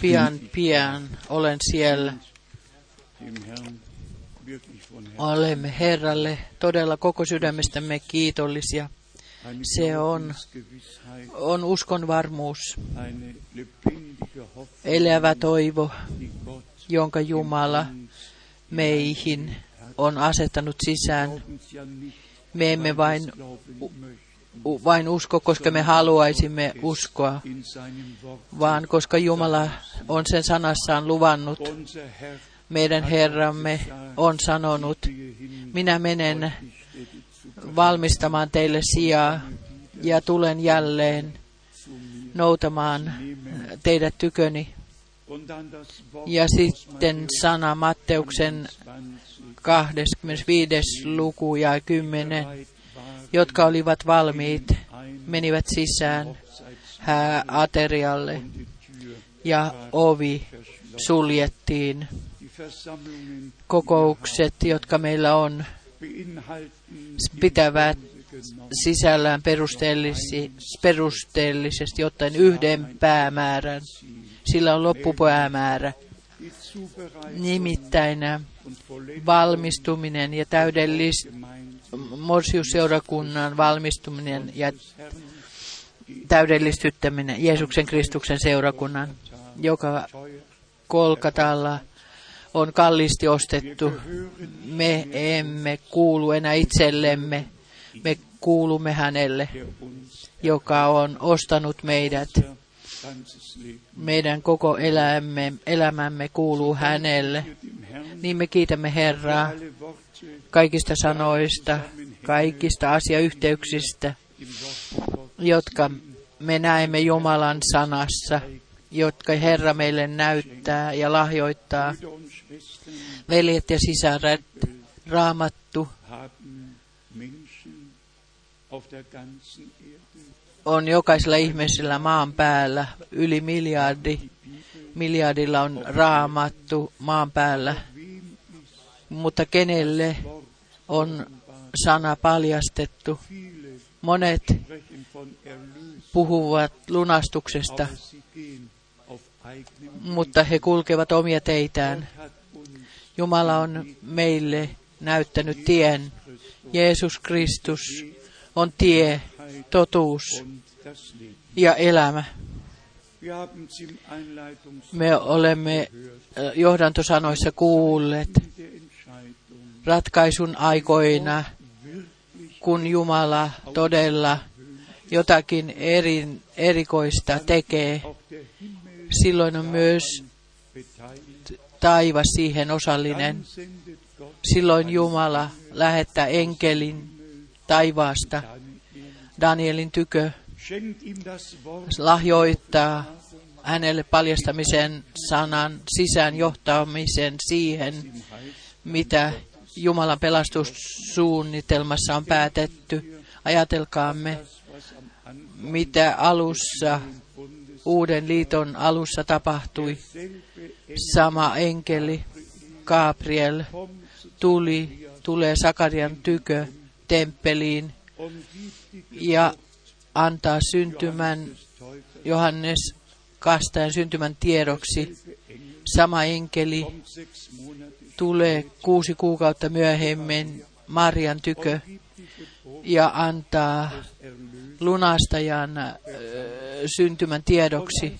Pian, pian olen siellä. Olemme Herralle todella koko sydämestämme kiitollisia. Se on, on uskon varmuus, elävä toivo, jonka Jumala meihin on asettanut sisään. Me emme vain, vain usko, koska me haluaisimme uskoa, vaan koska Jumala on sen sanassaan luvannut. Meidän Herramme on sanonut, minä menen valmistamaan teille sijaa ja tulen jälleen noutamaan teidät tyköni. Ja sitten sana Matteuksen 20, 25. luku ja 10, bereit war, jotka olivat valmiit, menivät sisään Tür ja ovi suljettiin. Kokoukset, jotka meillä on, pitävät sisällään perusteellisesti ottaen yhden päämäärän. Sillä on loppupäämäärä, nimittäin valmistuminen ja täydellis, Gemeinde morsiusseurakunnan valmistuminen ja täydellistyttäminen Jeesuksen Kristuksen seurakunnan, joka Kolkatalla on kalliisti ostettu. Me emme kuulu enää itsellemme, me kuulumme hänelle, joka on ostanut meidät. Meidän koko elämämme, elämämme kuuluu hänelle. Niin me kiitämme Herraa kaikista sanoista, kaikista asiayhteyksistä, jotka me näemme Jumalan sanassa, jotka Herra meille näyttää ja lahjoittaa. Veljet ja sisaret, raamattu on jokaisella ihmisellä maan päällä yli miljardi. Miljardilla on raamattu maan päällä, mutta kenelle on sana paljastettu? Monet puhuvat lunastuksesta, mutta he kulkevat omia teitään. Jumala on meille näyttänyt tien. Jeesus Kristus on tie, totuus ja elämä. Me olemme äh, johdantosanoissa kuulleet ratkaisun aikoina, kun Jumala todella jotakin erin, erikoista tekee. Silloin on myös taivas siihen osallinen. Silloin Jumala lähettää enkelin taivaasta Danielin tykö, lahjoittaa hänelle paljastamisen sanan sisään johtamisen siihen, mitä Jumalan pelastussuunnitelmassa on päätetty. Ajatelkaamme, mitä alussa, uuden liiton alussa tapahtui. Sama enkeli, Gabriel, tuli, tulee Sakarian tykö temppeliin ja antaa syntymän Johannes kastajan syntymän tiedoksi. Sama enkeli tulee kuusi kuukautta myöhemmin Marian tykö ja antaa lunastajan ö, syntymän tiedoksi.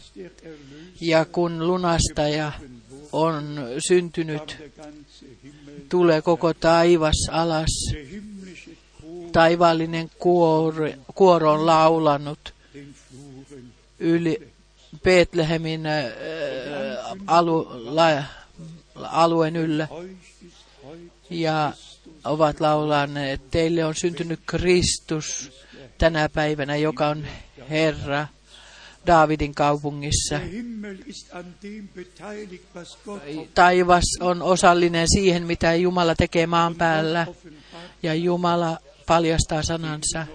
Ja kun lunastaja on syntynyt, tulee koko taivas alas. Taivaallinen kuoro, kuoro on laulanut yli Betlehemin ö, alu, la, alueen yllä ja ovat laulaneet, teille on syntynyt Kristus tänä päivänä, joka on Herra Daavidin kaupungissa. Taivas on osallinen siihen, mitä Jumala tekee maan päällä, ja Jumala paljastaa sanansa.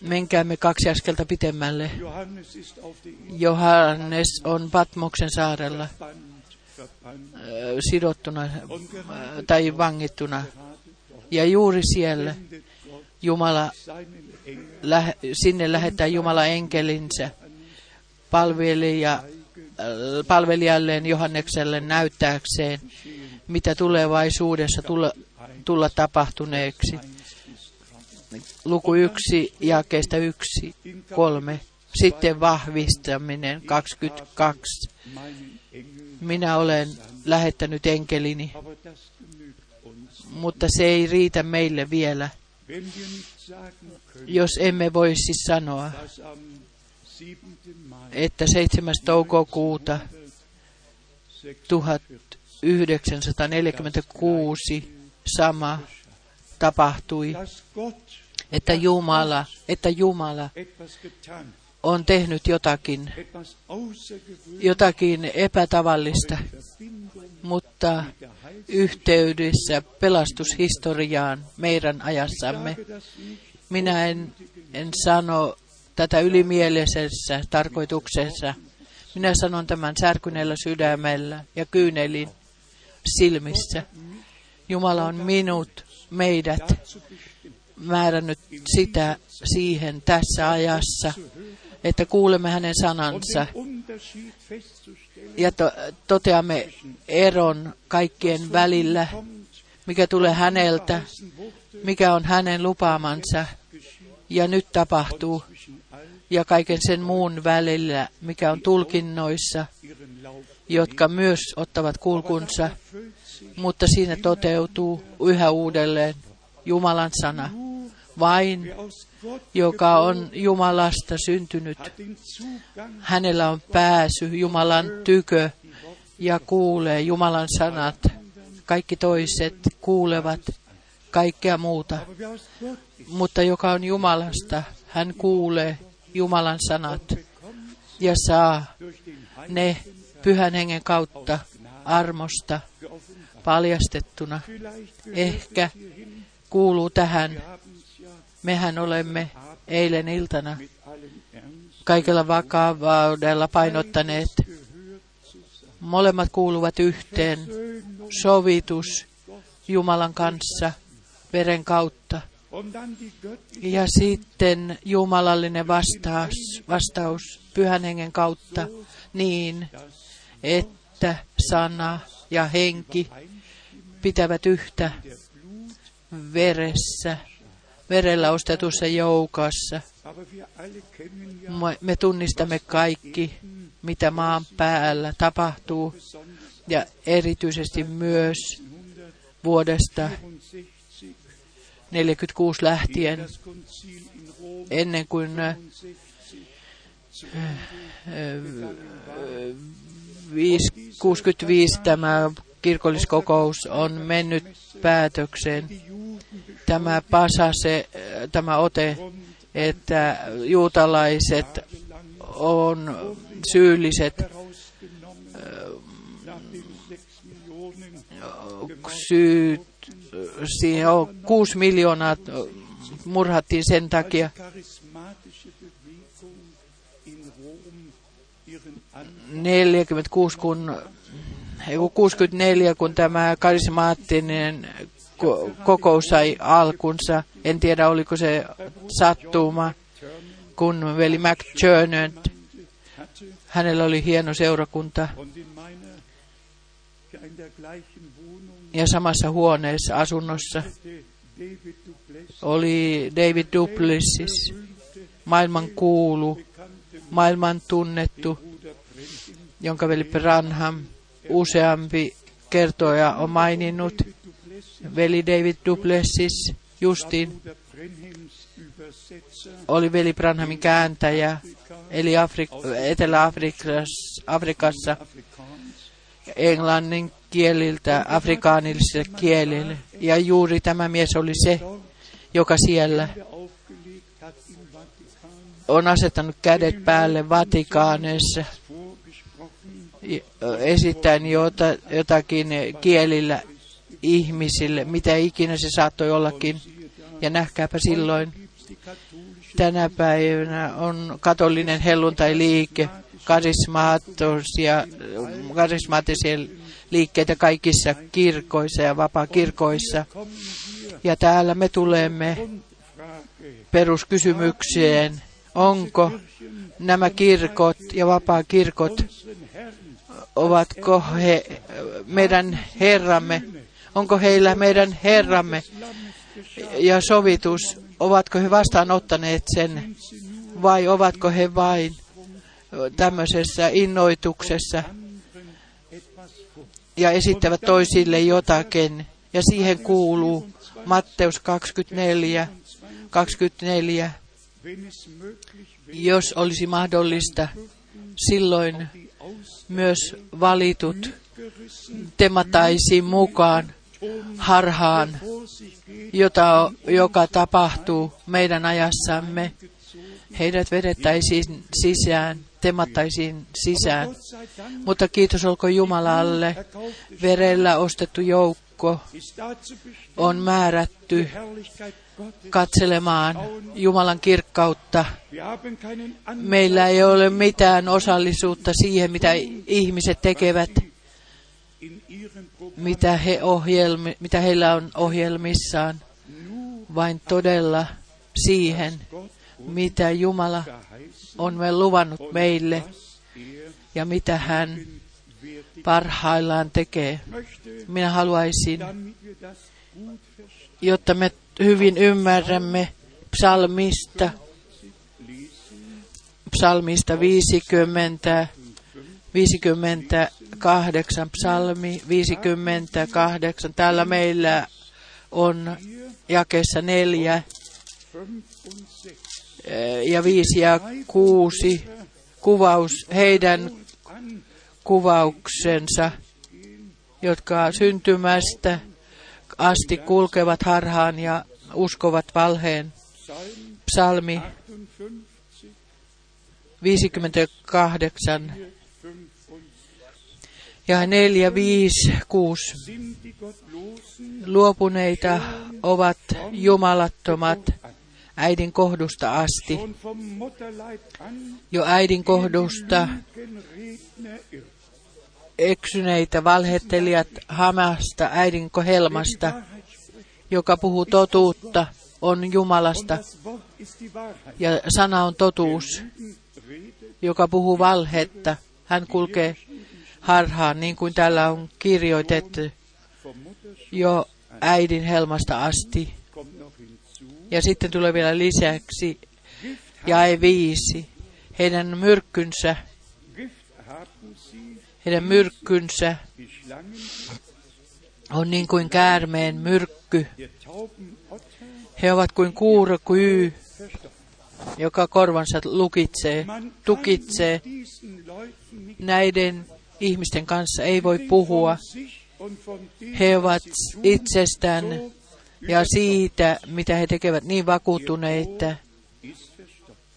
Menkäämme kaksi askelta pitemmälle. Johannes on Patmoksen saarella sidottuna tai vangittuna. Ja juuri siellä Jumala sinne lähettää Jumala enkelinsä palvelija, äh, palvelijalleen Johannekselle näyttääkseen, mitä tulevaisuudessa tulla, tulla tapahtuneeksi. Luku 1, jakeesta 1, 3. Sitten vahvistaminen 22. Minä olen lähettänyt enkelini, mutta se ei riitä meille vielä, jos emme voisi sanoa, että 7. toukokuuta 1946 sama tapahtui, että Jumala, että Jumala on tehnyt jotakin, jotakin epätavallista, mutta yhteydessä pelastushistoriaan meidän ajassamme. Minä en, en sano tätä ylimielisessä tarkoituksessa. Minä sanon tämän särkyneellä sydämellä ja kyynelin silmissä. Jumala on minut, meidät, määrännyt sitä siihen tässä ajassa, että kuulemme hänen sanansa. Ja to, toteamme eron kaikkien välillä, mikä tulee häneltä, mikä on hänen lupaamansa. ja nyt tapahtuu, ja kaiken sen muun välillä, mikä on tulkinnoissa, jotka myös ottavat kulkunsa, mutta siinä toteutuu yhä uudelleen Jumalan sana. Vain joka on Jumalasta syntynyt, hänellä on pääsy Jumalan tykö ja kuulee Jumalan sanat. Kaikki toiset kuulevat kaikkea muuta. Mutta joka on Jumalasta, hän kuulee Jumalan sanat ja saa ne pyhän hengen kautta armosta paljastettuna. Ehkä kuuluu tähän. Mehän olemme eilen iltana kaikella vakavaudella painottaneet. Molemmat kuuluvat yhteen. Sovitus Jumalan kanssa veren kautta. Ja sitten jumalallinen vastaus, vastaus pyhän hengen kautta niin, että sana ja henki pitävät yhtä veressä, verellä ostetussa joukossa. Me tunnistamme kaikki, mitä maan päällä tapahtuu, ja erityisesti myös vuodesta 46 lähtien, ennen kuin 65 tämä kirkolliskokous on mennyt päätökseen. Tämä pasase, tämä ote, että juutalaiset on syylliset syyt, siihen on kuusi miljoonaa murhattiin sen takia. 46, kun 64, kun tämä karismaattinen kokous sai alkunsa. En tiedä, oliko se sattuma, kun veli McChurnett, hänellä oli hieno seurakunta. Ja samassa huoneessa, asunnossa, oli David Duplessis, maailman kuulu, maailman tunnettu, jonka veli Branham useampi kertoja on maininnut. Veli David Duplessis justiin oli veli Branhamin kääntäjä, eli Afrik- Etelä-Afrikassa englannin kieliltä afrikaanilisille kielille. Ja juuri tämä mies oli se, joka siellä on asettanut kädet päälle Vatikaaneissa esittäen jotakin kielillä ihmisille, mitä ikinä se saattoi ollakin. Ja nähkääpä silloin, tänä päivänä on katolinen helluntai-liike, karismaattisia, liikkeitä kaikissa kirkoissa ja vapaa-kirkoissa. Ja täällä me tulemme peruskysymykseen, onko nämä kirkot ja vapaa-kirkot, ovatko he meidän Herramme, onko heillä meidän Herramme? Ja sovitus, ovatko he vastaanottaneet sen vai ovatko he vain tämmöisessä innoituksessa ja esittävät toisille jotakin. Ja siihen kuuluu Matteus 24, 24, Wenn es möglich wäre, jos olisi mahdollista, silloin myös valitut temataisiin mukaan harhaan, jota, joka tapahtuu meidän ajassamme. Heidät vedettäisiin sisään, temattaisiin sisään. Mutta kiitos olkoon Jumalalle, verellä ostettu joukko on määrätty. Katselemaan Jumalan kirkkautta. Meillä ei ole mitään osallisuutta siihen, mitä ihmiset tekevät, mitä, he ohjelmi, mitä heillä on ohjelmissaan, vain todella siihen, mitä Jumala on me luvannut meille ja mitä hän parhaillaan tekee. Minä haluaisin, jotta me hyvin ymmärrämme psalmista, psalmista 50, 58, psalmi 58. Täällä meillä on jakeessa neljä 5 und 6. eh, ja viisi ja kuusi kuvaus, heidän kuvauksensa, jotka syntymästä asti kulkevat harhaan ja uskovat valheen. Psalm Psalmi 58, 58 5 und ja 4, 5, 6. sind die Gottlosen Luopuneita ovat jumalattomat äidin kohdusta asti. Jo äidin kohdusta. Eksyneitä valhettelijat Hamasta, äidin kohelmasta, Die Wahrheit spricht. joka puhuu totuutta, on Jumalasta. Ja sana on totuus, joka puhuu valhetta. Hän kulkee harhaan, niin kuin täällä on kirjoitettu jo äidin helmasta asti. Ja sitten tulee vielä lisäksi jae viisi. Heidän myrkkynsä, heidän myrkkynsä on niin kuin käärmeen myrkky. He ovat kuin kuurokyy, joka korvansa lukitsee, tukitsee. Näiden ihmisten kanssa ei voi puhua. He ovat itsestään ja siitä, mitä he tekevät, niin vakuuttuneita.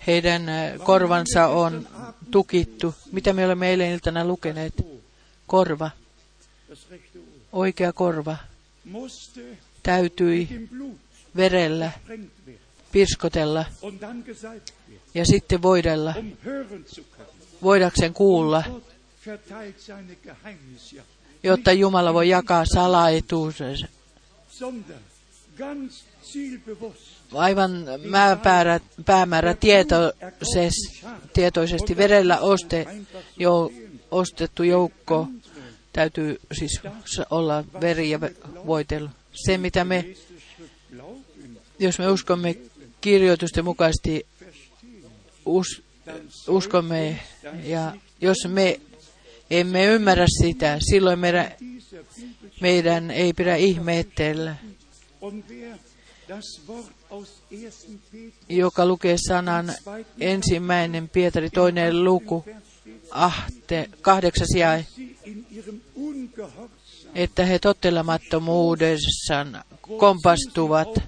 Heidän korvansa on tukittu. Mitä me olemme eilen iltana lukeneet? Korva, oikea korva, täytyi verellä pirskotella ja sitten voidella, voidakseen kuulla, jotta Jumala voi jakaa salaetuusensa. Aivan päämäärä, tietoisesti, verellä oste, jo, ostettu joukko täytyy siis olla veri ja voitelu. Se, mitä me, jos me uskomme kirjoitusten mukaisesti, us, uskomme ja jos me emme ymmärrä sitä, silloin meidän, meidän ei pidä ihmeetellä, und wer das Wort aus 1. Petrus joka lukee sanan ensimmäinen Pietari toinen luku, ahte, kahdeksas Ungehorsam että he tottelemattomuudessaan kompastuvat,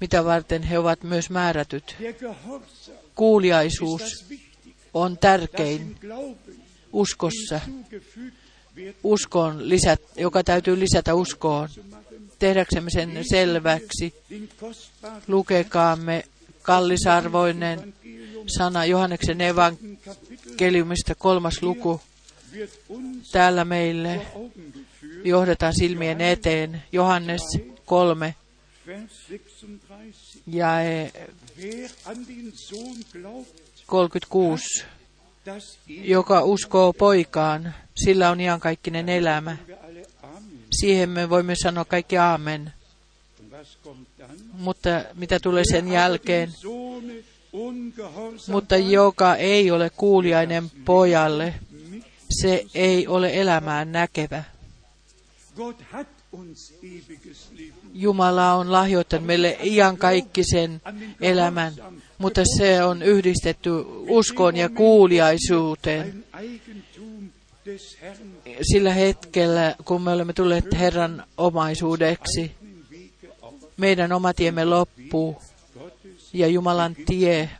mitä varten he ovat myös määrätyt. Kuuliaisuus on tärkein uskossa, uskoon lisät, joka täytyy lisätä uskoon. Tehdäksemme sen selväksi, lukekaamme kallisarvoinen sana Johanneksen evankeliumista kolmas luku. Täällä meille johdetaan silmien eteen Johannes 3 Vers 36. ja Wer an den Sohn glaubt, 36. das Joka uskoo poikaan, sillä on iankaikkinen elämä. Siihen me voimme sanoa kaikki aamen. Mutta mitä tulee sen jälkeen? Mutta joka ei ole kuuliainen pojalle, se ei ole elämään näkevä. Jumala on lahjoittanut meille iankaikkisen elämän, mutta se on yhdistetty uskoon ja kuuliaisuuteen. Sillä hetkellä, kun me olemme tulleet Herran omaisuudeksi, meidän oma tiemme loppuu ja Jumalan tie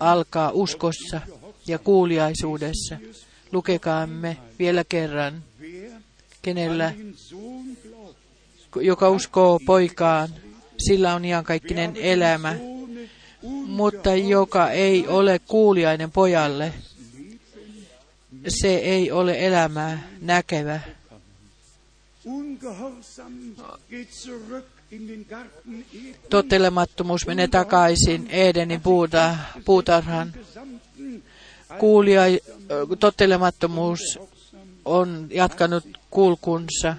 alkaa uskossa ja kuuliaisuudessa. Lukekaamme vielä kerran, kenellä, joka uskoo poikaan, sillä on iankaikkinen elämä, mutta joka ei ole kuuliainen pojalle, se ei ole elämää näkevä. Tottelemattomuus menee takaisin Edenin puuta, puutarhan. Kuulija, tottelemattomuus on jatkanut kulkunsa.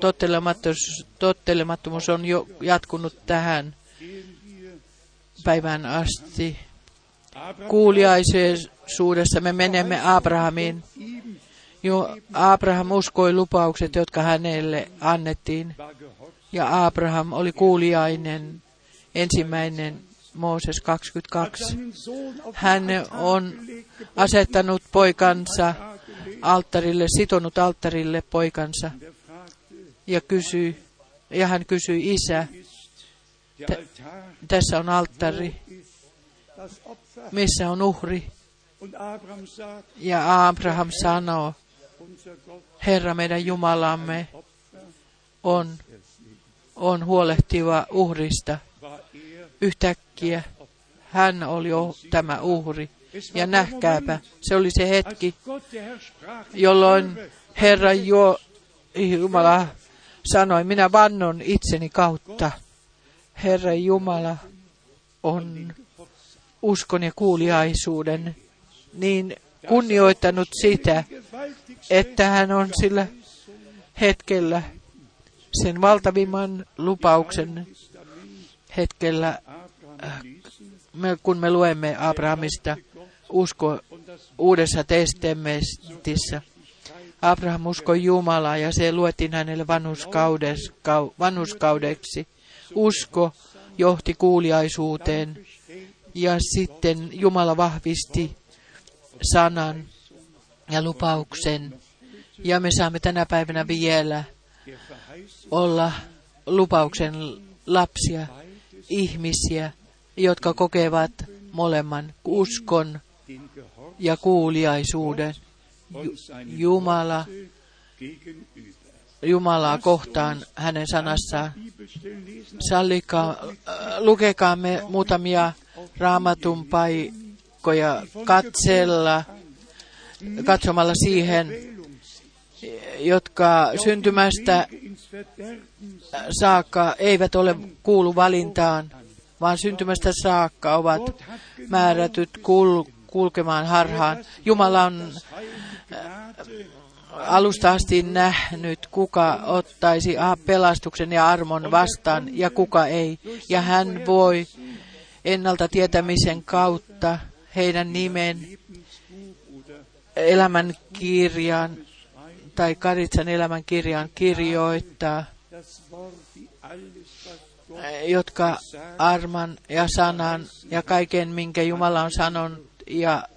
Tottelemattomuus, tottelemattomuus on jo jatkunut tähän päivään asti. Kuuliaisuudessa me menemme Abrahamiin. Jo Abraham uskoi lupaukset, jotka hänelle annettiin. Ja Abraham oli kuuliainen. Ensimmäinen Mooses 22. Seinen Sohn auf Hän on asettanut poikansa alttarille, sitonut alttarille poikansa ja kysyi, ja hän kysyi, isä, tässä on alttari, missä on uhri? Ja Abraham sanoo, Herra meidän Jumalamme on, on huolehtiva uhrista. Yhtäkkiä hän oli jo tämä uhri. Ja nähkääpä, se oli se hetki, jolloin "Höre, Herra jo, Jumala sanoi, minä vannon itseni kautta. Herra Jumala on uskon ja kuuliaisuuden niin kunnioittanut sitä, että hän on sillä hetkellä sen valtavimman lupauksen hetkellä, me, kun me luemme Abrahamista usko uudessa testamentissa. Abraham uskoi Jumalaa ja se luettiin hänelle vanhuskaudeksi. Usko johti kuuliaisuuteen ja sitten Jumala vahvisti sanan ja lupauksen. Ja me saamme tänä päivänä vielä olla lupauksen lapsia, ihmisiä, jotka kokevat molemman uskon ja kuuliaisuuden Jumala. Jumalaa kohtaan hänen sanassaan. Sallikaa, äh, lukekaamme muutamia raamatun paikkoja katsella, katsomalla siihen, jotka syntymästä saakka eivät ole kuulu valintaan, vaan syntymästä saakka ovat määrätyt kul- kulkemaan harhaan. Jumala on Gnade alusta asti nähnyt, kuka ottaisi pelastuksen ja armon vastaan ja kuka ei. Ja hän voi ennalta tietämisen kautta heidän nimen elämän kirjaan tai Karitsan elämän kirjaan kirjoittaa, jotka arman ja sanan ja kaiken, minkä Jumala on sanonut ja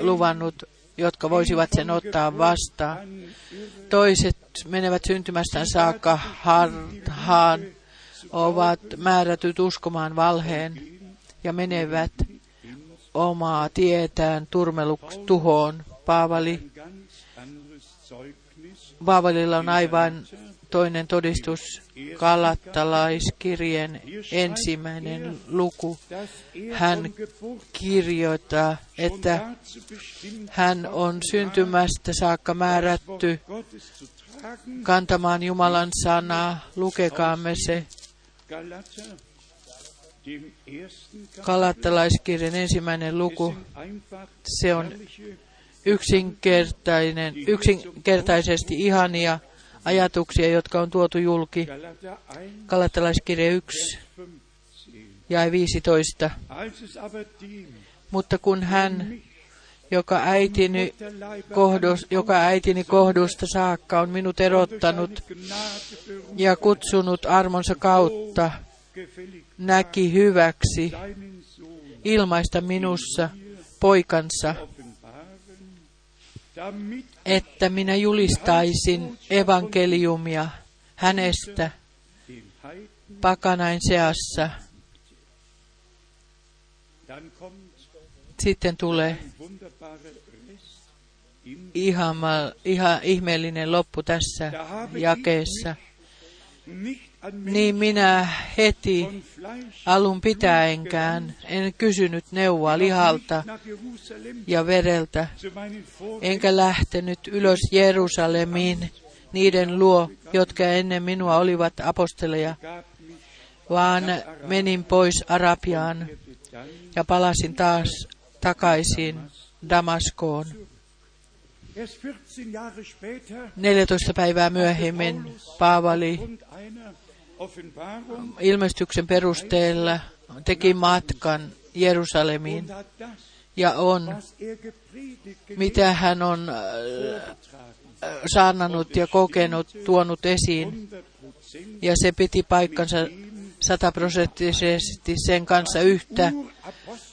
luvannut, jotka voisivat sen ottaa vastaan. Toiset menevät syntymästään saakka harhaan, ovat määrätyt uskomaan valheen ja menevät omaa tietään turmeluks tuhoon. Paavali, Paavalilla on aivan toinen todistus Galattalaiskirjeen ensimmäinen luku. Hän kirjoittaa, että hän on syntymästä saakka määrätty kantamaan Jumalan sanaa. Lukekaamme se Kalattalaiskirjan ensimmäinen luku, se on yksinkertainen, yksinkertaisesti ihania ajatuksia, jotka on tuotu julki. Galater 1, Kalattalaiskirja 1 Vers 15. ja 15. Als es aber dem, Mutta kun hän, joka äitini, kohdos, joka äitini kohdusta saakka on minut erottanut ja kutsunut armonsa kautta, näki hyväksi ilmaista minussa poikansa, että minä julistaisin evankeliumia hänestä pakanain seassa. Sitten tulee ihama, ihan ihmeellinen loppu tässä jakeessa. Niin minä heti alun pitäenkään en kysynyt neuvoa lihalta ja vereltä, enkä lähtenyt ylös Jerusalemiin niiden luo, jotka ennen minua olivat aposteleja, vaan menin pois Arabiaan ja palasin taas takaisin Damaskoon. erst 14 Jahre später 14 päivää myöhemmin Paavali ilmestyksen perusteella teki matkan Jerusalemiin ja on, er mitä hän on äh, getragen, saarnannut ja kokenut, tuonut esiin. 100 Ja se piti paikkansa sataprosenttisesti sen kanssa yhtä,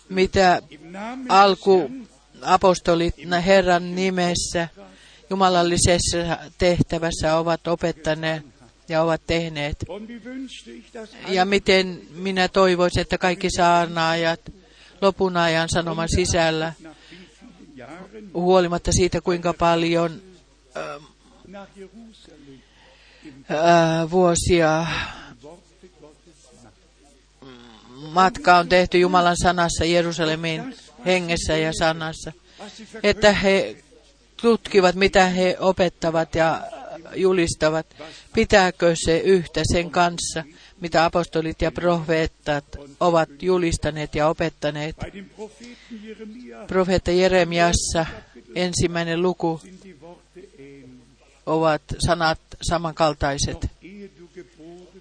mitä alku apostolit Herran nimessä jumalallisessa tehtävässä ovat opettaneet ja ovat tehneet. Ja miten minä toivoisin, että kaikki saarnaajat lopun ajan sanoman sisällä, huolimatta siitä kuinka paljon Jerusalem ää, vuosia. Matka on tehty Jumalan sanassa Jerusalemin hengessä ja sanassa, että he tutkivat, mitä he opettavat ja julistavat. Pitääkö se yhtä sen kanssa, mitä apostolit ja profeettat ovat julistaneet ja opettaneet? Profeetta Jeremiassa ensimmäinen luku ovat sanat samankaltaiset.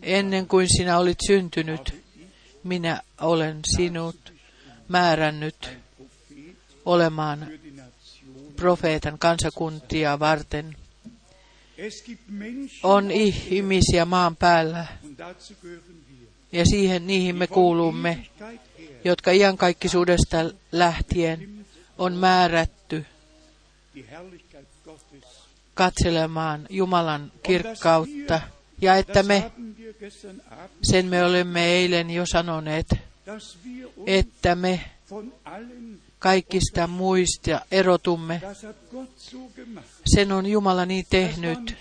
Ennen kuin sinä olit syntynyt, minä olen sinut määrännyt olemaan profeetan kansakuntia varten. On ihmisiä maan päällä, ja siihen niihin me kuulumme, jotka iankaikkisuudesta lähtien on määrätty katselemaan Jumalan kirkkautta, ja että me, sen me olemme eilen jo sanoneet, että me kaikista muista erotumme. Sen on Jumala niin tehnyt.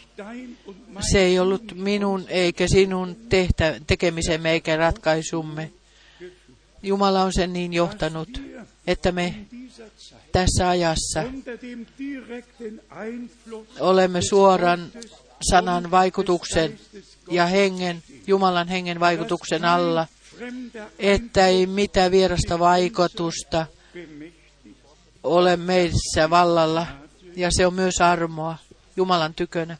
Se ei ollut minun eikä sinun tehtä, tekemisemme eikä ratkaisumme. Jumala on sen niin johtanut, että me tässä ajassa olemme suoran sanan vaikutuksen ja hengen, Jumalan hengen vaikutuksen alla, että ei mitään vierasta vaikutusta ole meissä vallalla, ja se on myös armoa Jumalan tykönä.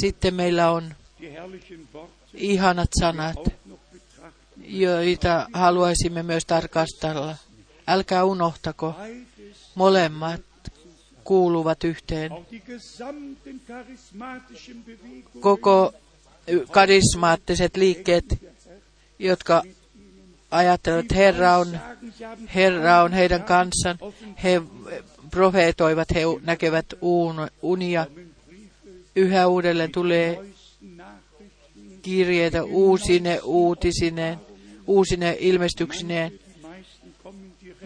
Sitten meillä on ihanat sanat, joita haluaisimme myös tarkastella. Älkää unohtako, molemmat kuuluvat yhteen. Koko karismaattiset liikkeet, jotka ajattelevat, että Herra on, Herra on heidän kanssaan, he profeetoivat, he näkevät unia. Yhä uudelleen tulee kirjeitä uusine uutisineen, uusine ilmestyksineen.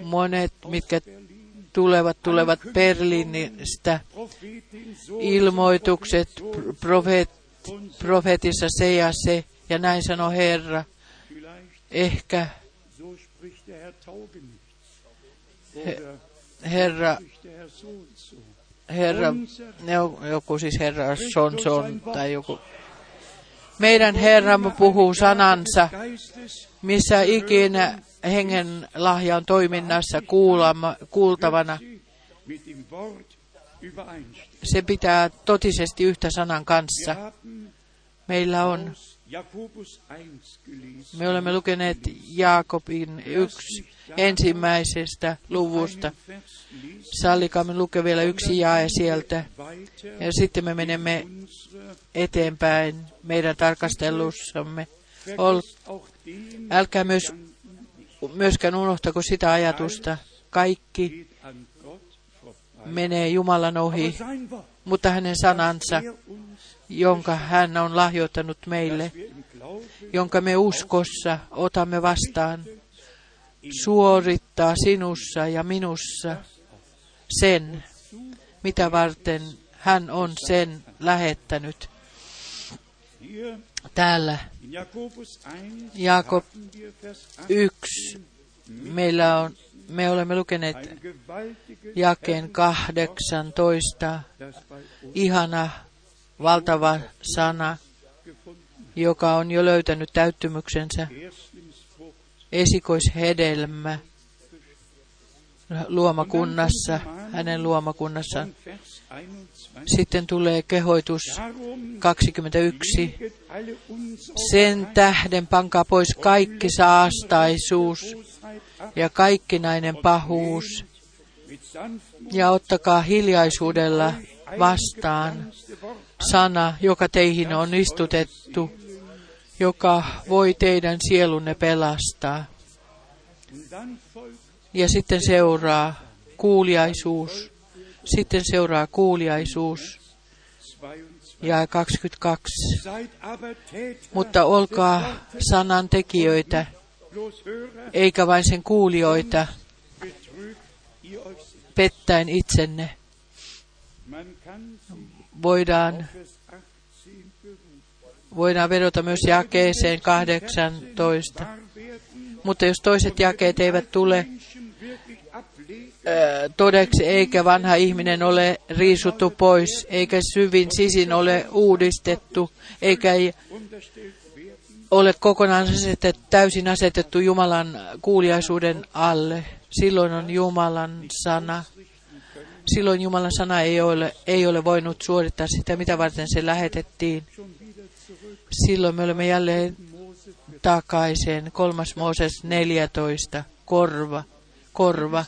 Monet, mitkä. Tulevat, tulevat Berliinistä. Ilmoitukset, profeet, profetissa se ja se, ja näin sanoo Herra. Ehkä Herra. Herra, joku siis Herra Sonson tai joku. Meidän Herramme puhuu sanansa, missä ikinä hengen lahja on toiminnassa kuulama, kuultavana. Se pitää totisesti yhtä sanan kanssa. Meillä on, aus Jakobus 1 gelesen. me olemme lukeneet Jaakobin yksi ensimmäisestä luvusta. Sallikaamme lukea vielä yksi jae sieltä. Ja sitten me menemme eteenpäin meidän tarkastelussamme. Ol, älkää myös, myöskään unohtako sitä ajatusta. Kaikki menee Jumalan ohi, mutta hänen sanansa, jonka hän on lahjoittanut meille, jonka me uskossa otamme vastaan, suorittaa sinussa ja minussa sen, mitä varten hän on sen lähettänyt. Täällä Jakobus 1 Jakob haben wir Vers 8 yksi. Meillä on, me olemme lukeneet jakeen 18, das bei uns ihana valtava sana, joka on jo löytänyt täyttymyksensä, esikoishedelmä luomakunnassa, hänen luomakunnassaan. und Vers 21 Sitten tulee kehoitus Darum 21. Sen tähden pankaa pois kaikki saastaisuus ja kaikkinainen pahuus ja ottakaa hiljaisuudella vastaan sana, joka teihin on istutettu, joka voi teidän sielunne pelastaa. Ja sitten seuraa kuuliaisuus. Sitten seuraa kuuliaisuus. 22 Ja 22. Seid aber Täter Mutta olkaa sanan tekijöitä, eikä vain sen kuulijoita, pettäen itsenne. Voidaan, auf Vers 18 berufen. voidaan vedota myös jakeeseen 18. Wahr werden, Mutta jos toiset jakeet eivät tule todeksi, eikä vanha ihminen ole riisuttu pois, eikä syvin sisin ole uudistettu, eikä ole kokonaan asetettu, täysin asetettu Jumalan kuuliaisuuden alle. Silloin on Jumalan sana. Silloin Jumalan sana ei ole, ei ole voinut suorittaa sitä, mitä varten se lähetettiin. Silloin me olemme jälleen takaisin. Kolmas Mooses 14. Korva. Korva.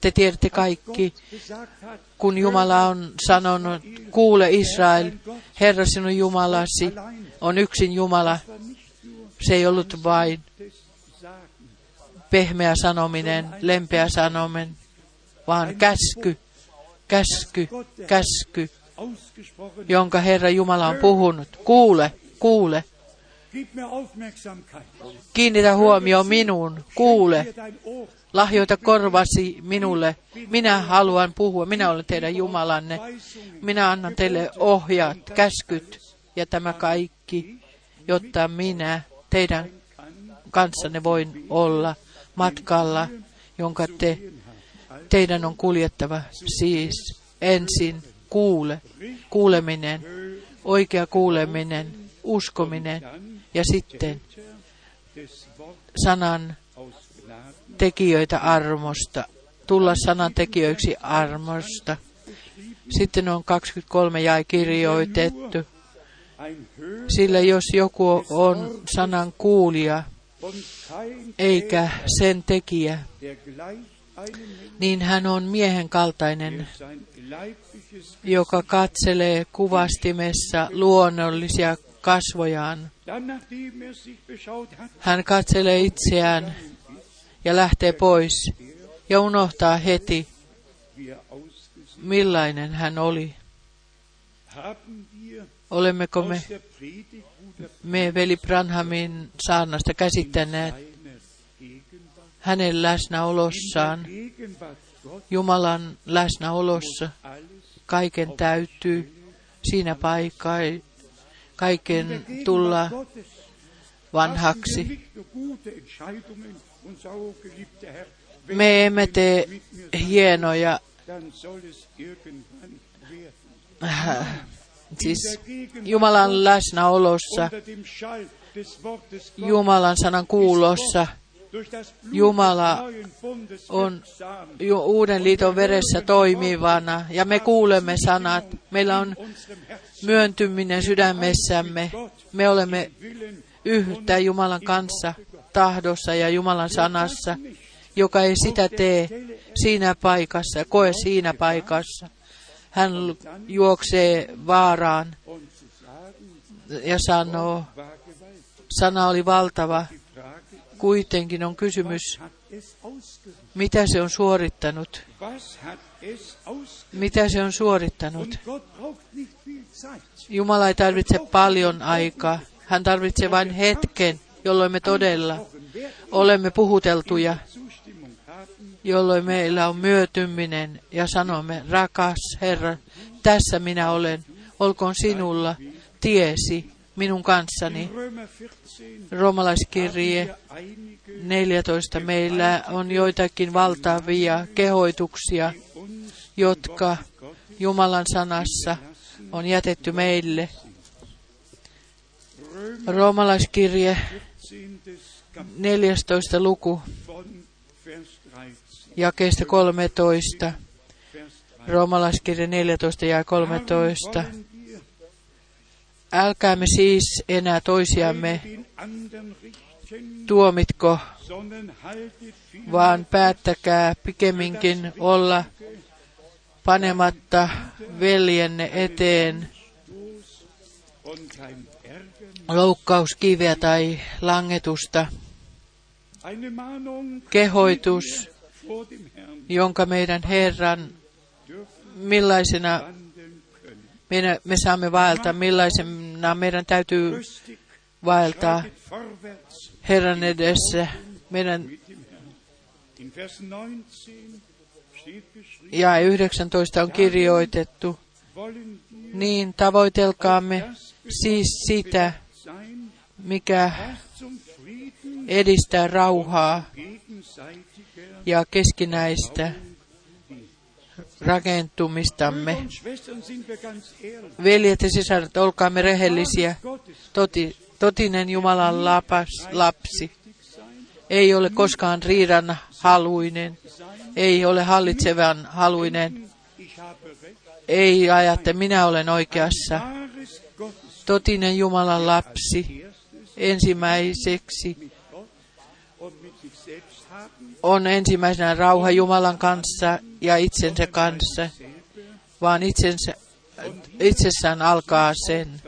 Te tiedätte kaikki, kun Jumala on sanonut, kuule Israel, Herra sinun Jumalasi on yksin Jumala. Se ei ollut vain pehmeä sanominen, lempeä sanominen, vaan käsky, käsky, käsky, jonka Herra Jumala on puhunut. Kuule, kuule, kiinnitä huomio minuun, kuule, lahjoita korvasi minulle. Minä haluan puhua, minä olen teidän Jumalanne. Minä annan teille ohjat, käskyt ja tämä kaikki, jotta minä teidän kanssanne voin olla matkalla, jonka te, teidän on kuljettava. Siis ensin kuule, kuuleminen, oikea kuuleminen, uskominen ja sitten sanan tekijöitä armosta, tulla sanan tekijöiksi armosta. Sitten on 23 jae kirjoitettu, sillä jos joku on sanan kuulija eikä sen tekijä, niin hän on miehen kaltainen, joka katselee kuvastimessa luonnollisia kasvojaan. Hän katselee itseään ja lähtee pois ja unohtaa heti, millainen hän oli. Olemmeko me, me veli Branhamin saarnasta käsittäneet hänen läsnäolossaan, Jumalan läsnäolossa. Kaiken täytyy siinä paikkaa, kaiken tulla. Vanhaksi. Me emme tee hienoja äh, siis Jumalan läsnäolossa, Jumalan sanan kuulossa, Jumala on uuden liiton veressä toimivana, ja me kuulemme sanat. Meillä on myöntyminen sydämessämme. Me olemme yhtä Jumalan kanssa tahdossa ja Jumalan sanassa, joka ei sitä tee siinä paikassa koe siinä paikassa. Hän juoksee vaaraan ja sanoo, sana oli valtava. Kuitenkin on kysymys, mitä se on suorittanut. Mitä se on suorittanut. Jumala ei tarvitse paljon aikaa. Hän tarvitsee vain hetken, jolloin me todella olemme puhuteltuja, jolloin meillä on myötyminen ja sanomme, rakas Herra, tässä minä olen, olkoon sinulla tiesi minun kanssani. in Römer 14 Roomalaiskirje wir einige 14. Meillä on joitakin valtavia kehoituksia, jotka Jumalan sanassa on jätetty meille. Roomalaiskirje 14. Kapitel 14. luku von Vers 13. jakeesta 13. Vers 13. Roomalaiskirje 14 ja 13. Darum wollen wir Älkäämme siis enää toisiamme tuomitko, vaan päättäkää pikemminkin olla panematta veljenne eteen loukkauskiveä tai langetusta, kehoitus, jonka meidän Herran millaisena meidän, me saamme vaeltaa, millaisena meidän täytyy vaeltaa Herran edessä. Meidän mit dem Herrn. In Vers 19 steht geschrieben, ja 19 on kirjoitettu, niin tavoitelkaamme siis sitä, mikä edistää rauhaa ja keskinäistä rakentumistamme. Veljet ja sisaret, olkaamme rehellisiä. Toti, totinen Jumalan lapas, lapsi ei ole koskaan riidan haluinen, ei ole hallitsevan haluinen, ei ajatte, minä olen oikeassa. Totinen Jumalan lapsi ensimmäiseksi on ensimmäisenä rauha Jumalan kanssa ja itsensä kanssa, vaan itsensä, itsessään alkaa sen.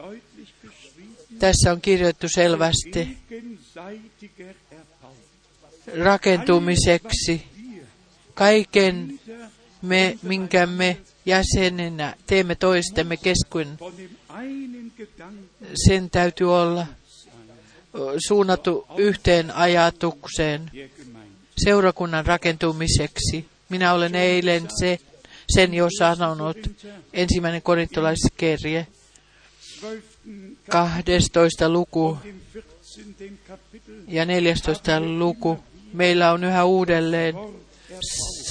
Tässä on kirjoittu selvästi rakentumiseksi. Kaiken me, minkä me jäsenenä teemme toistemme Gedanken sen täytyy olla suunnattu yhteen ajatukseen seurakunnan rakentumiseksi. Minä olen eilen se, sen jo sanonut, ensimmäinen korintolaiskirje, 12. 12. luku dem 14. Kapitel ja 14. luku. Meillä on yhä uudelleen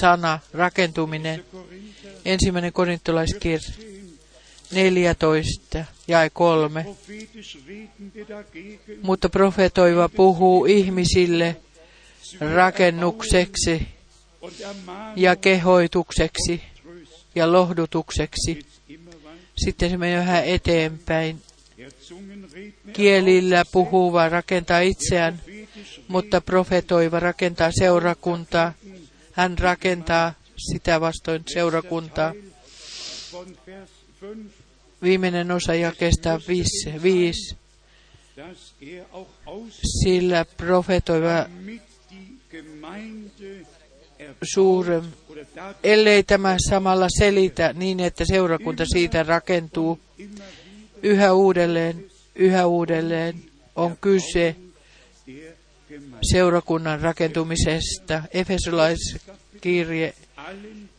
sana rakentuminen. Ensimmäinen korintolaiskirje 14 ja 3. prophetisch reden wir dagegen Mutta profetoiva puhuu ihmisille rakennukseksi ja kehoitukseksi ja lohdutukseksi. Sitten se menee yhä eteenpäin. Kielillä puhuva rakentaa itseään, mutta profetoiva rakentaa seurakuntaa. Hän rakentaa sitä vastoin seurakuntaa. Teil von Vers 5, Viimeinen osa jakeesta 5. dass er auch aus Sillä profetoiva da ellei tämä samalla selitä niin, että seurakunta siitä rakentuu yhä uudelleen, yhä uudelleen on kyse seurakunnan rakentumisesta. Efesolaiskirje,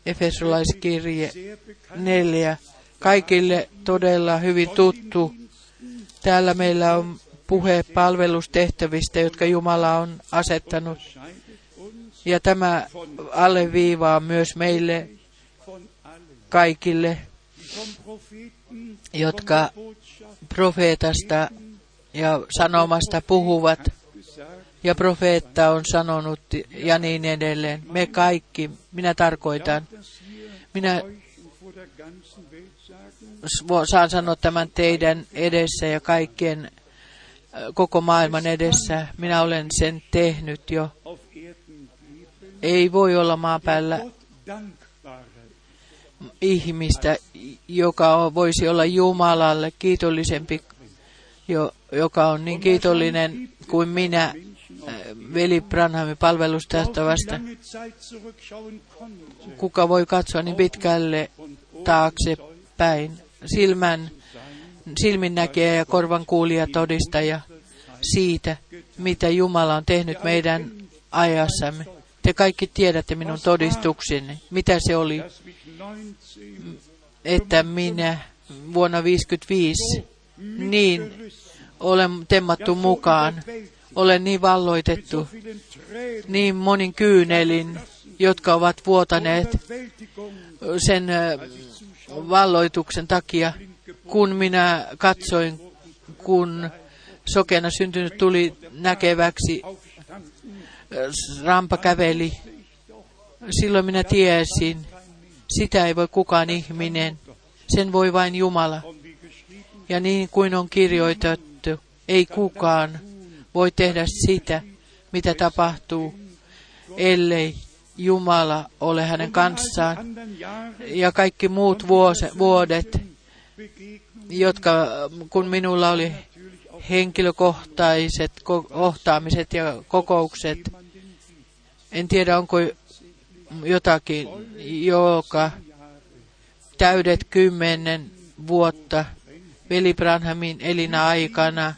Efesolaiskirje sehr bekannt 4. Kaikille todella hyvin tuttu. Täällä meillä on puhe palvelustehtävistä, jotka Jumala on asettanut. Ja tämä alleviivaa myös meille kaikille, jotka profeetasta ja sanomasta puhuvat, ja profeetta on sanonut ja niin edelleen. Me kaikki, minä tarkoitan, minä saan sanoa tämän teidän edessä ja kaikkien koko maailman edessä. Minä olen sen tehnyt jo. Ei voi olla maan päällä ihmistä, joka voisi olla Jumalalle kiitollisempi, jo, joka on niin kiitollinen kuin minä veli Branhamin palvelustehtävästä. Kuka voi katsoa niin pitkälle taaksepäin? Silmän, silminnäkijä ja korvan kuulija todistaja siitä, mitä Jumala on tehnyt meidän ajassamme. Te kaikki tiedätte minun todistukseni. Mitä se oli, että minä vuonna 1955 niin olen temmattu mukaan olen niin valloitettu, niin monin kyynelin, jotka ovat vuotaneet sen valloituksen takia, kun minä katsoin, kun sokena syntynyt tuli näkeväksi, rampa käveli. Silloin minä tiesin, sitä ei voi kukaan ihminen, sen voi vain Jumala. Ja niin kuin on kirjoitettu, ei kukaan voi tehdä sitä, mitä tapahtuu, ellei Jumala ole hänen kanssaan. Ja kaikki muut vuodet, jotka kun minulla oli henkilökohtaiset kohtaamiset ja kokoukset, en tiedä onko jotakin, joka täydet kymmenen vuotta veli Branhamin elina aikana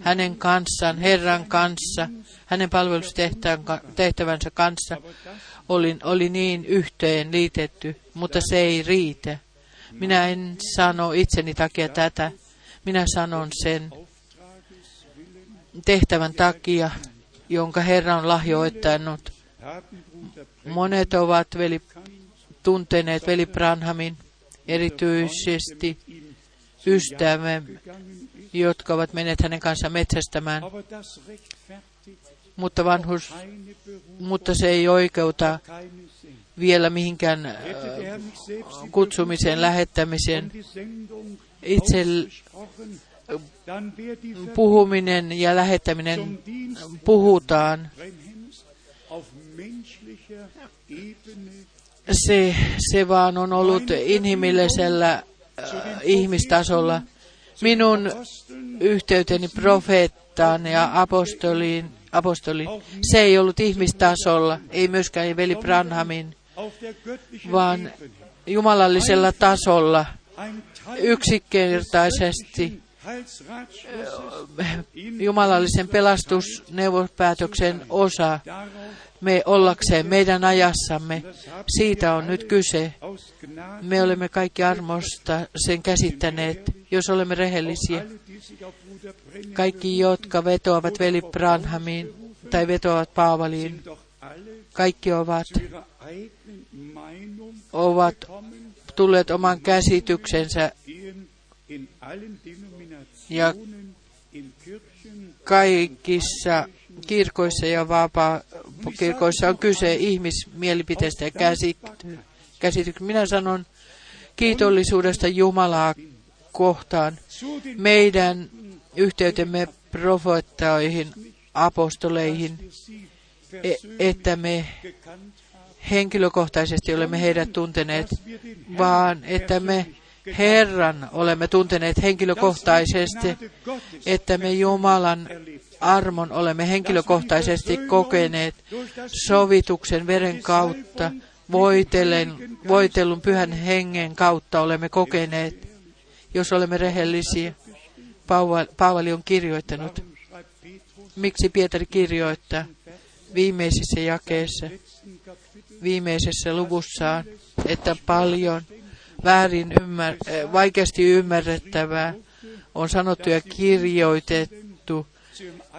hänen kanssaan, Herran kanssa, hänen palvelustehtävänsä kanssa oli, oli niin yhteen liitetty, mutta se ei riitä. Minä en sano itseni takia tätä. Minä sanon sen tehtävän takia, jonka Herra on lahjoittanut. Monet ovat veli, tunteneet veli Branhamin, erityisesti ystävämme, jotka ovat menneet hänen kanssaan metsästämään. Mutta vanhus, mutta se ei oikeuta vielä mihinkään äh, kutsumiseen, lähettämiseen. Itse puhuminen ja lähettäminen puhutaan. Se, se vaan on ollut inhimillisellä äh, ihmistasolla minun yhteyteni profeettaan ja apostoliin, apostoliin, se ei ollut ihmistasolla, ei myöskään veli Branhamin, vaan jumalallisella tasolla yksinkertaisesti jumalallisen pelastusneuvospäätöksen osa me ollakseen meidän ajassamme. Siitä on nyt kyse. Me olemme kaikki armosta sen käsittäneet, jos olemme rehellisiä. Kaikki, jotka vetoavat veli Branhamiin tai vetoavat Paavaliin, kaikki ovat, ovat tulleet oman käsityksensä ja kaikissa kirkoissa ja vapaa-kirkoissa on kyse ihmismielipiteestä ja käsityksestä. Minä sanon kiitollisuudesta Jumalaa kohtaan. Meidän yhteytemme profeettoihin, apostoleihin, e, että me henkilökohtaisesti olemme heidät tunteneet, vaan että me Herran olemme tunteneet henkilökohtaisesti, että me Jumalan armon olemme henkilökohtaisesti kokeneet sovituksen veren kautta, voitellen, voitellun pyhän hengen kautta olemme kokeneet, jos olemme rehellisiä. Paavali on kirjoittanut. Miksi Pietari kirjoittaa viimeisissä jakeissa, viimeisessä luvussaan, että paljon väärin ymmär, vaikeasti ymmärrettävää on sanottu ja kirjoitettu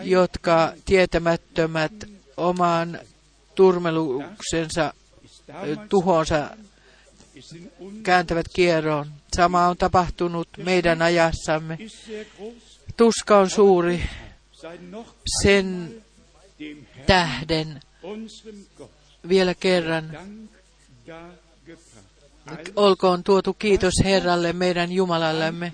jotka tietämättömät omaan turmeluksensa, tuhonsa kääntävät kierroon. Sama on tapahtunut meidän ajassamme. Tuska on suuri sen tähden vielä kerran. Olkoon tuotu kiitos Herralle, meidän Jumalallemme,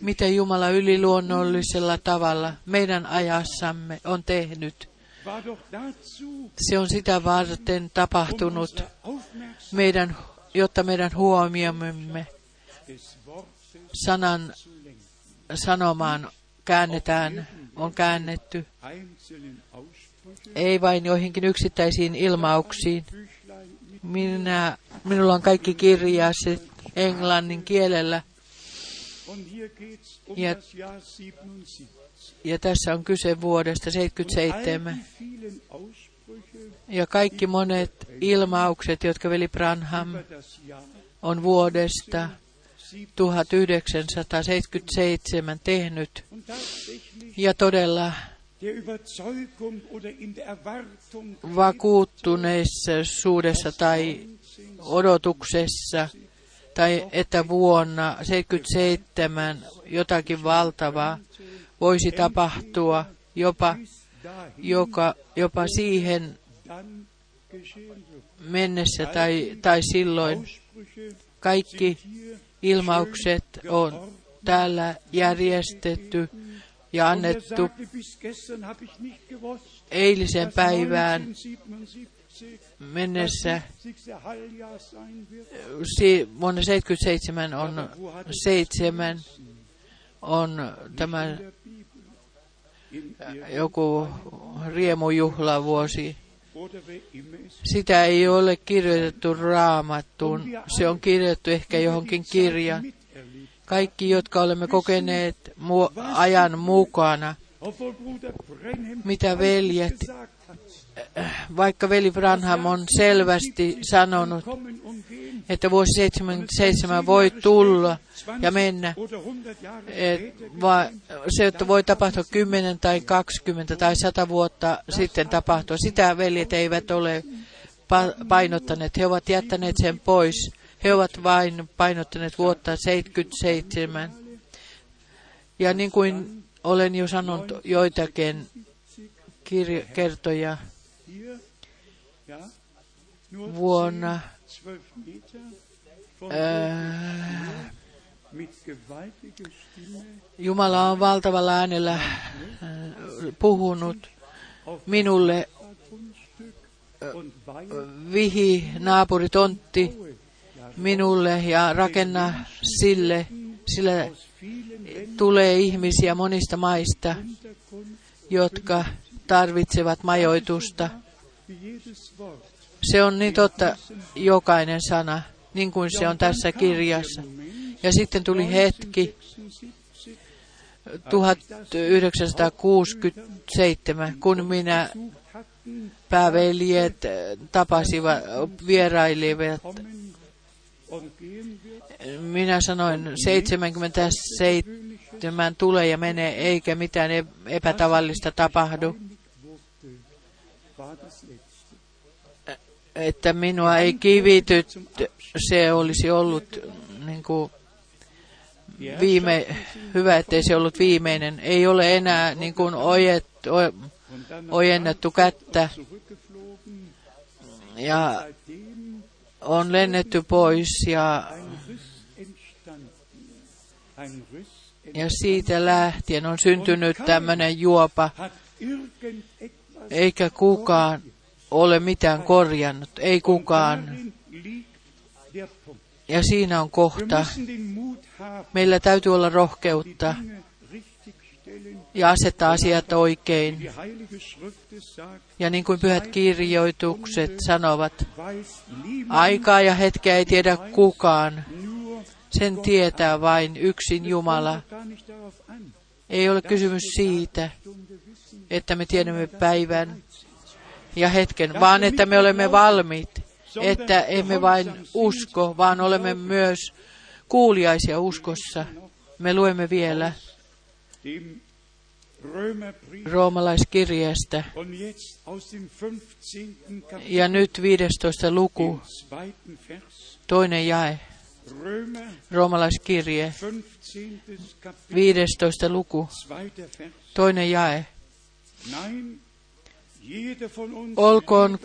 mitä Jumala yliluonnollisella tavalla meidän ajassamme on tehnyt. Se on sitä varten tapahtunut, meidän, jotta meidän huomiomme sanan sanomaan käännetään, on käännetty, ei vain joihinkin yksittäisiin ilmauksiin. Minä, minulla on kaikki kirjaset englannin kielellä, Ja- das Jahr 77. ja tässä on kyse vuodesta All 77. die vielen Aussprüche Ja kaikki monet ilmaukset, jotka veli Branham on vuodesta 77. 1977 tehnyt. Ja todella vakuuttuneisuudessa tai odotuksessa, tai että vuonna 77 jotakin valtavaa voisi tapahtua jopa, joka, jopa siihen mennessä tai, tai silloin. Kaikki ilmaukset on täällä järjestetty ja annettu eilisen päivään 1977 mennessä. das 70. Halljahr sein wird. Si- vuonna 77 on seitsemän on tämä. In joku riemujuhlavuosi. Sitä ei ole kirjoitettu raamattuun. Se on kirjoitettu ehkä johonkin kirjaan. Kaikki, jotka olemme kokeneet ajan mukana, Mitä veljet- vaikka veli Branham on selvästi sanonut, että vuosi 77 voi tulla ja mennä, Oder 100 Jahre et, va, se, että voi tapahtua 10 tai 20 tai 100 vuotta sitten tapahtua. Sitä veljet eivät ole pa- painottaneet. He ovat jättäneet sen pois. He ovat vain painottaneet vuotta 77. Ja niin kuin olen jo sanonut joitakin kirjo- kertoja vuonna 12 Meter von ää, mit gewaltiger Stimme Jumala on valtavalla äänellä äh, puhunut minulle Weih vihi naapuritontti minulle ja rakenna sille, sillä tulee ihmisiä monista maista, jotka tarvitsevat majoitusta. Se on niin totta jokainen sana, niin kuin se on tässä kirjassa. Ja sitten tuli hetki 1967, kun minä pääveljet tapasivat, vierailivat. Minä sanoin, 77 tulee ja menee, eikä mitään e- epätavallista tapahdu. Että minua ei kivityt, se olisi ollut niin kuin viime, hyvä, ettei se ollut viimeinen. Ei ole enää niin kuin ojet, o, ojennettu kättä ja on lennetty pois ja, ja siitä lähtien on syntynyt tämmöinen juopa, eikä kukaan ole mitään korjannut, ei kukaan. Ja siinä on kohta. Meillä täytyy olla rohkeutta. Ja asettaa asiat oikein. Ja niin kuin pyhät kirjoitukset sanovat, aikaa ja hetkeä ei tiedä kukaan. Sen tietää vain yksin Jumala. Ei ole kysymys siitä, että me tiedämme päivän ja hetken, vaan että me olemme valmiit. Että emme vain usko, vaan olemme myös kuuliaisia uskossa. Me luemme vielä roomalaiskirjeestä und jetzt aus dem 15. ja nyt 15. luku. Toinen jae, roomalaiskirje, 15. Kapitel, 15. luku, toinen jae. Olkoon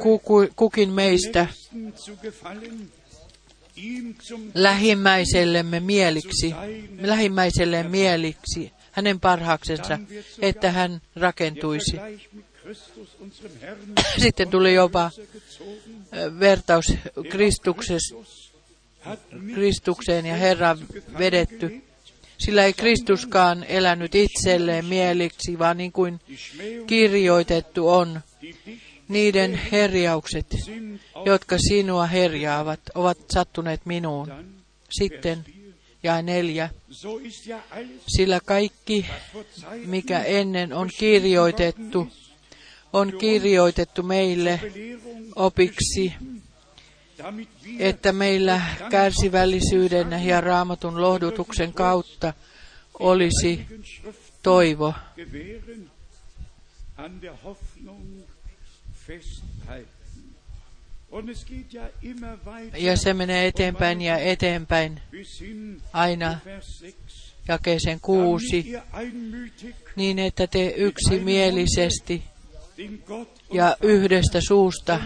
kukin meistä lähimmäisellemme mieliksi, lähimmäiselleen mieliksi, hänen parhaaksensa, että hän rakentuisi. Sitten tuli jopa ö, vertaus Kristukseen ja Herran vedetty. Sillä ei Kristuskaan elänyt itselleen mieliksi, vaan niin kuin kirjoitettu on, niiden herjaukset, jotka sinua herjaavat, ovat sattuneet minuun. Sitten ja neljä, sillä kaikki, mikä ennen on kirjoitettu, on kirjoitettu meille opiksi, että meillä kärsivällisyyden ja raamatun lohdutuksen kautta olisi toivo. Ja se menee eteenpäin ja eteenpäin. aina zu Vers 6. jakeeseen kuusi, niin että te yksimielisesti ja yhdestä suusta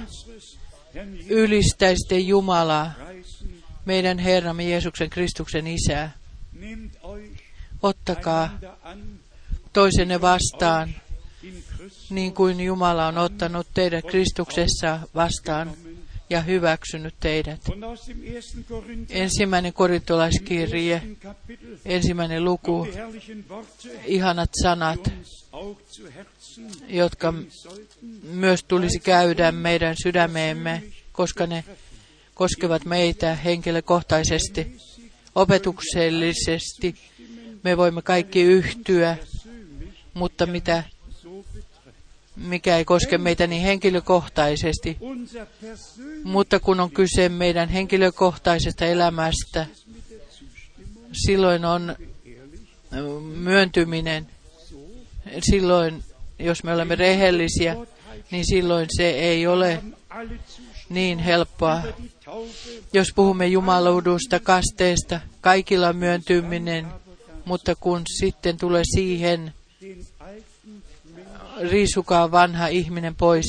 ylistäisitte Jumalaa, meidän Herramme Jeesuksen Kristuksen Isää. Ottakaa toisenne vastaan, niin kuin Jumala on ottanut teidät Kristuksessa vastaan ja hyväksynyt teidät. Ensimmäinen korintolaiskirje, ensimmäinen luku, ihanat sanat, jotka myös tulisi käydä meidän sydämeemme, koska ne koskevat meitä henkilökohtaisesti, opetuksellisesti. Me voimme kaikki yhtyä, mutta mitä. Mikä ei koske meitä niin henkilökohtaisesti. Mutta kun on kyse meidän henkilökohtaisesta elämästä, silloin on myöntyminen. Silloin, jos me olemme rehellisiä, niin silloin se ei ole niin helppoa. Jos puhumme jumaluudusta, kasteesta, kaikilla myöntyminen, mutta kun sitten tulee siihen, riisukaa vanha ihminen pois,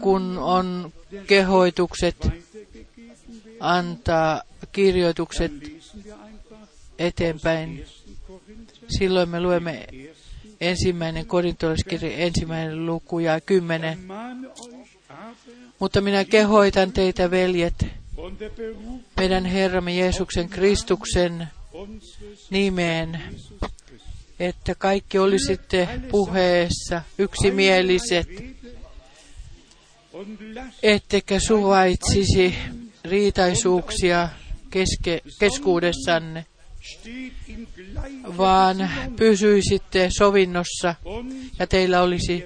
kun on kehoitukset antaa kirjoitukset eteenpäin. 1. Korinther, Silloin me luemme ensimmäinen korintolaiskirja, ensimmäinen luku ja kymmenen. Mutta minä kehoitan teitä, veljet, meidän Herramme Jeesuksen Kristuksen nimeen, että kaikki olisitte puheessa yksimieliset, ettekä suvaitsisi riitaisuuksia keske, keskuudessanne, vaan pysyisitte sovinnossa ja teillä olisi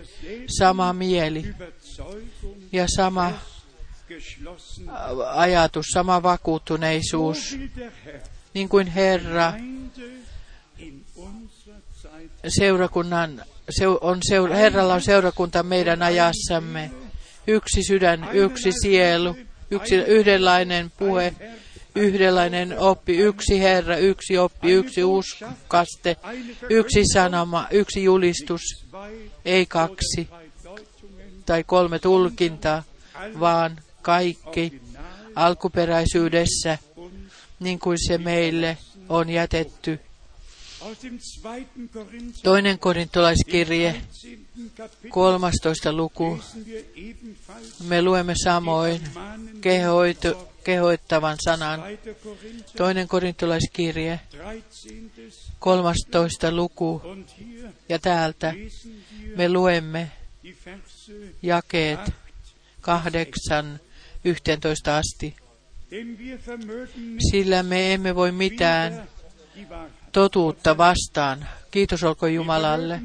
sama mieli ja sama ajatus, sama vakuuttuneisuus, niin kuin Herra seurakunnan, se on seura, Herralla on seurakunta meidän ajassamme. Yksi sydän, yksi sielu, yksi yhdenlainen puhe, yhdenlainen oppi, yksi Herra, yksi oppi, yksi uskaste, yksi sanoma, yksi julistus, ei kaksi tai kolme tulkintaa, vaan kaikki alkuperäisyydessä, niin kuin se meille on jätetty. Toinen korintolaiskirje, 13. Kapitel 13. luku. Me luemme samoin kehoitu, kehoittavan sanan. Toinen korintolaiskirje, 13. 13. luku. Ja täältä me luemme jakeet 8, 11 asti. Sillä me emme voi mitään. Totuutta vastaan. Kiitos olkoon Jumalalle.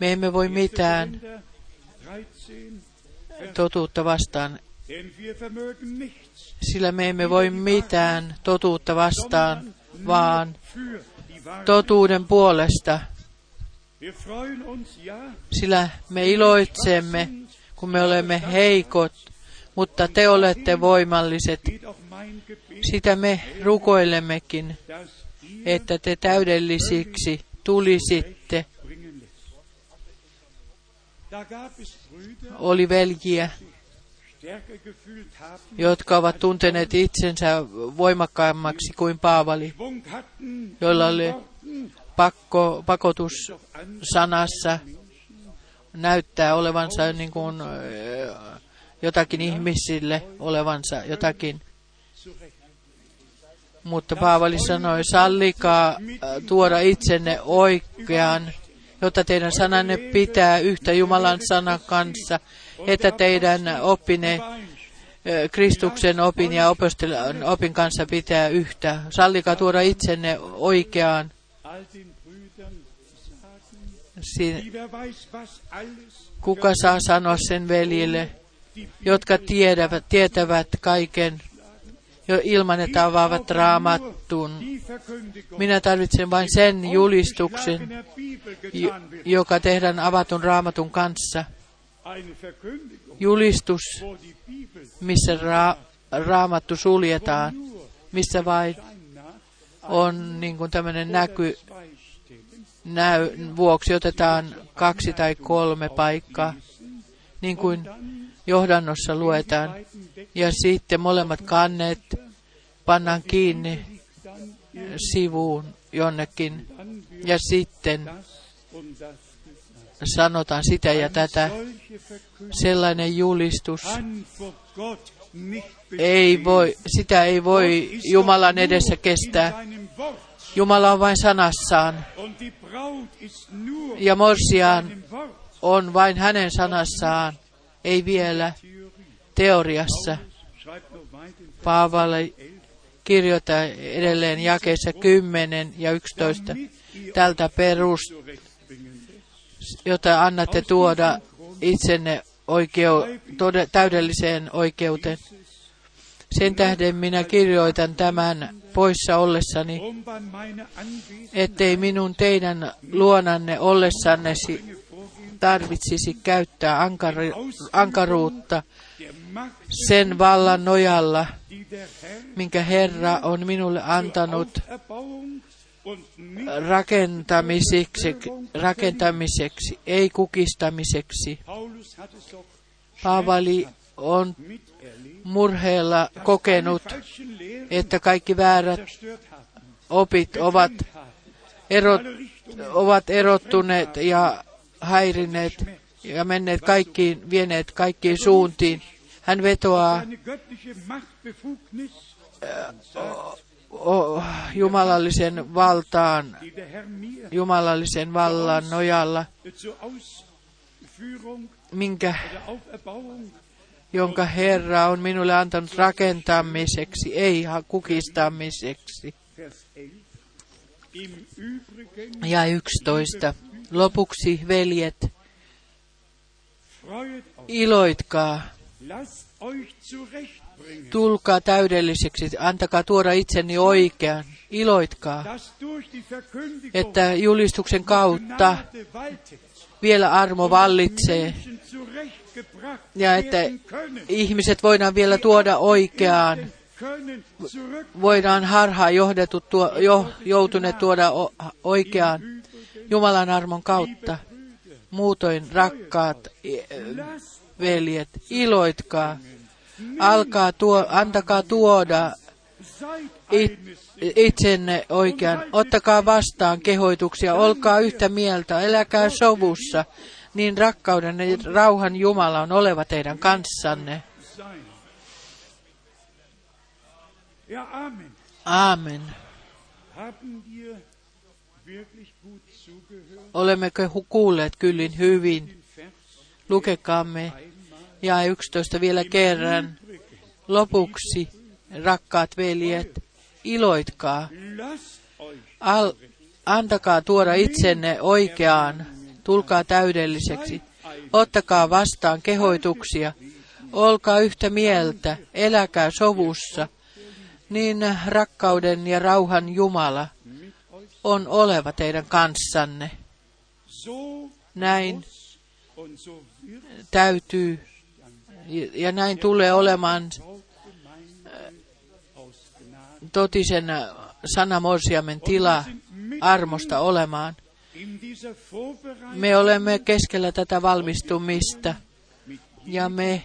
Me emme voi mitään Korinther 13, totuutta vastaan, sillä me emme voi mitään totuutta vastaan, vaan totuuden puolesta, sillä me iloitsemme, kun me olemme heikot, mutta te olette voimalliset. Sitä me rukoilemmekin, että te täydellisiksi tulisitte. Oli veljiä, jotka ovat tunteneet itsensä voimakkaammaksi kuin Paavali, joilla oli pakko, pakotus sanassa näyttää olevansa niin kuin ö, jotakin ihmisille olevansa jotakin. Mutta Paavali sanoi, sallikaa äh, tuoda itsenne oikean, jotta teidän sananne pitää yhtä Jumalan sanan kanssa, että teidän oppine ö, Kristuksen opin ja opin kanssa pitää yhtä. Sallikaa tuoda itsenne oikeaan. all den Brüdern sagen, Si- die wer weiß, was alles Kuka saa sanoa sen veljille, jotka tiedävät, tietävät kaiken jo ilman, että avaavat raamattun. Minä tarvitsen vain sen julistuksen, joka tehdään avatun raamatun kanssa. Julistus, missä ra- raamattu suljetaan, missä vain on niin kuin tämmöinen näky näy vuoksi otetaan kaksi tai kolme paikkaa, niin kuin johdannossa luetaan. Ja sitten molemmat kannet pannaan kiinni sivuun jonnekin. Ja sitten sanotaan sitä ja tätä. Sellainen julistus ei voi, sitä ei voi Jumalan edessä kestää. Jumala on vain sanassaan ja morsian on vain hänen sanassaan, ei vielä teoriassa. Paavali kirjoittaa edelleen jakeessa 10 ja 11 damit ihr tältä perus, jota annatte tuoda itsenne oikeu, tode, täydelliseen oikeuteen. Sen tähden minä kirjoitan tämän poissa ollessani, ettei minun teidän luonanne ollessanne tarvitsisi käyttää ankaruutta sen vallan nojalla, minkä Herra on minulle antanut rakentamiseksi, rakentamiseksi, ei kukistamiseksi. Paavali on murheella kokenut, että kaikki väärät opit ovat, erot, ovat erottuneet ja häirineet ja menneet kaikkiin, vieneet kaikkiin suuntiin. Hän vetoaa jumalallisen valtaan, jumalallisen vallan nojalla, minkä, jonka Herra on minulle antanut rakentamiseksi, ei kukistamiseksi. Vers 11. Im Übrigen Ja 11. Lopuksi, veljet, iloitkaa, tulkaa täydelliseksi, antakaa tuoda itseni oikean, iloitkaa, että julistuksen kautta vielä armo vallitsee ja että ihmiset voidaan vielä tuoda oikeaan, voidaan harhaan johdetut tuo, jo, joutuneet tuoda oikeaan Jumalan armon kautta. Muutoin rakkaat veljet, iloitkaa, alkaa tuo, antakaa tuoda it, itsenne oikean, ottakaa vastaan kehoituksia, olkaa yhtä mieltä, eläkää sovussa, niin rakkauden ja rauhan Jumala on oleva teidän kanssanne. Aamen. Olemmeko kuulleet kyllin hyvin? Lukekaamme ja 11 vielä kerran. Lopuksi, rakkaat veljet, iloitkaa. Al, antakaa tuoda itsenne oikeaan, tulkaa täydelliseksi. Ottakaa vastaan kehoituksia. Olkaa yhtä mieltä, eläkää sovussa. Niin rakkauden ja rauhan Jumala on oleva teidän kanssanne. Näin täytyy Ja- näin tulee olemaan totisen sanamorsiamen tila armosta olemaan. Me olemme keskellä tätä valmistumista ja me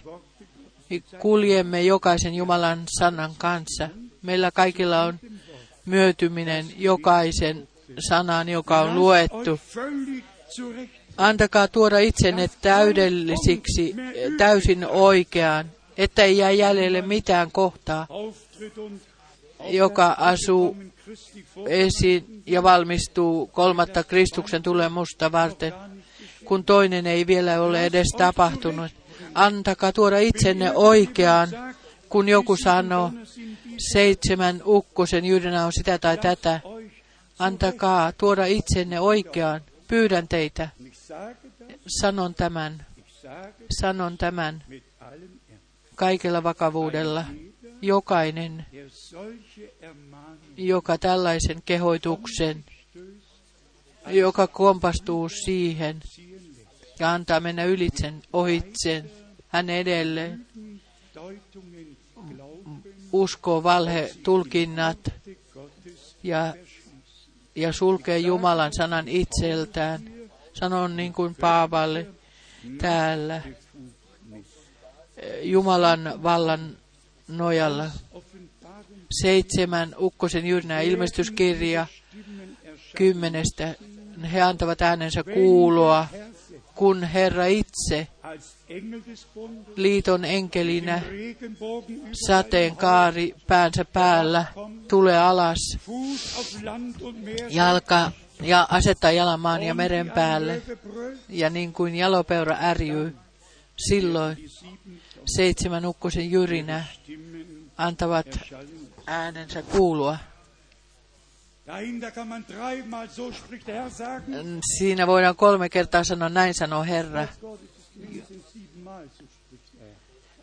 kuljemme jokaisen Jumalan sanan kanssa. Meillä kaikilla on myötyminen jokaisen sanan, joka on luettu. Antakaa tuoda itsenne täydellisiksi, täysin oikeaan, että ei jää jäljelle mitään kohtaa, joka asuu esiin ja valmistuu kolmatta Kristuksen tulemusta varten, kun toinen ei vielä ole edes tapahtunut. Antakaa tuoda itsenne oikeaan, kun joku sanoo, seitsemän ukkosen jyrnä on sitä tai tätä. Antakaa tuoda itsenne oikeaan. Pyydän teitä. Sanon tämän. Sanon tämän kaikella vakavuudella. Jokainen, joka tällaisen kehoituksen, joka kompastuu siihen ja antaa mennä ylitsen, ohitsen, hän edelleen uskoo valhe tulkinnat ja, ja sulkee Jumalan sanan itseltään. Sanon niin kuin Paavalle täällä Jumalan vallan nojalla. Seitsemän ukkosen jyrnää ilmestyskirja kymmenestä. He antavat äänensä kuulua, kun Herra itse liiton enkelinä sateenkaari päänsä päällä tulee alas jalka ja asettaa jalan maan ja meren päälle. Ja niin kuin jalopeura ärjyy, silloin seitsemän ukkosen jyrinä antavat äänensä kuulua. Siinä voidaan kolme kertaa sanoa, näin sanoo Herra.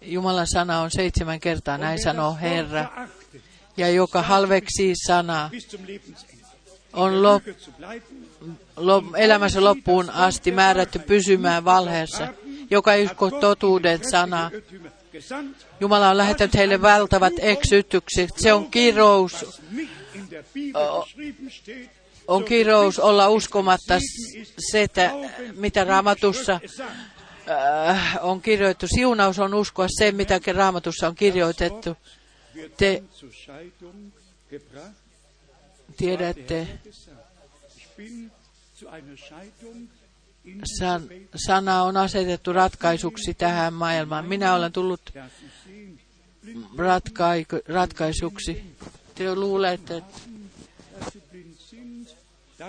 Jumalan sana on seitsemän kertaa, näin sanoo Herra. Ja joka halveksii sanaa, on lop, lop, elämänsä loppuun asti määrätty pysymään valheessa. Joka ei usko totuuden sanaa. Jumala on lähettänyt heille valtavat eksytykset. Se on kirous, on kirous olla uskomatta se, että mitä raamatussa on kirjoitettu. Siunaus on uskoa se, mitä raamatussa on kirjoitettu. Te tiedätte, san, sana on asetettu ratkaisuksi tähän maailmaan. Minä olen tullut ratkai, ratkaisuksi. Te luulette,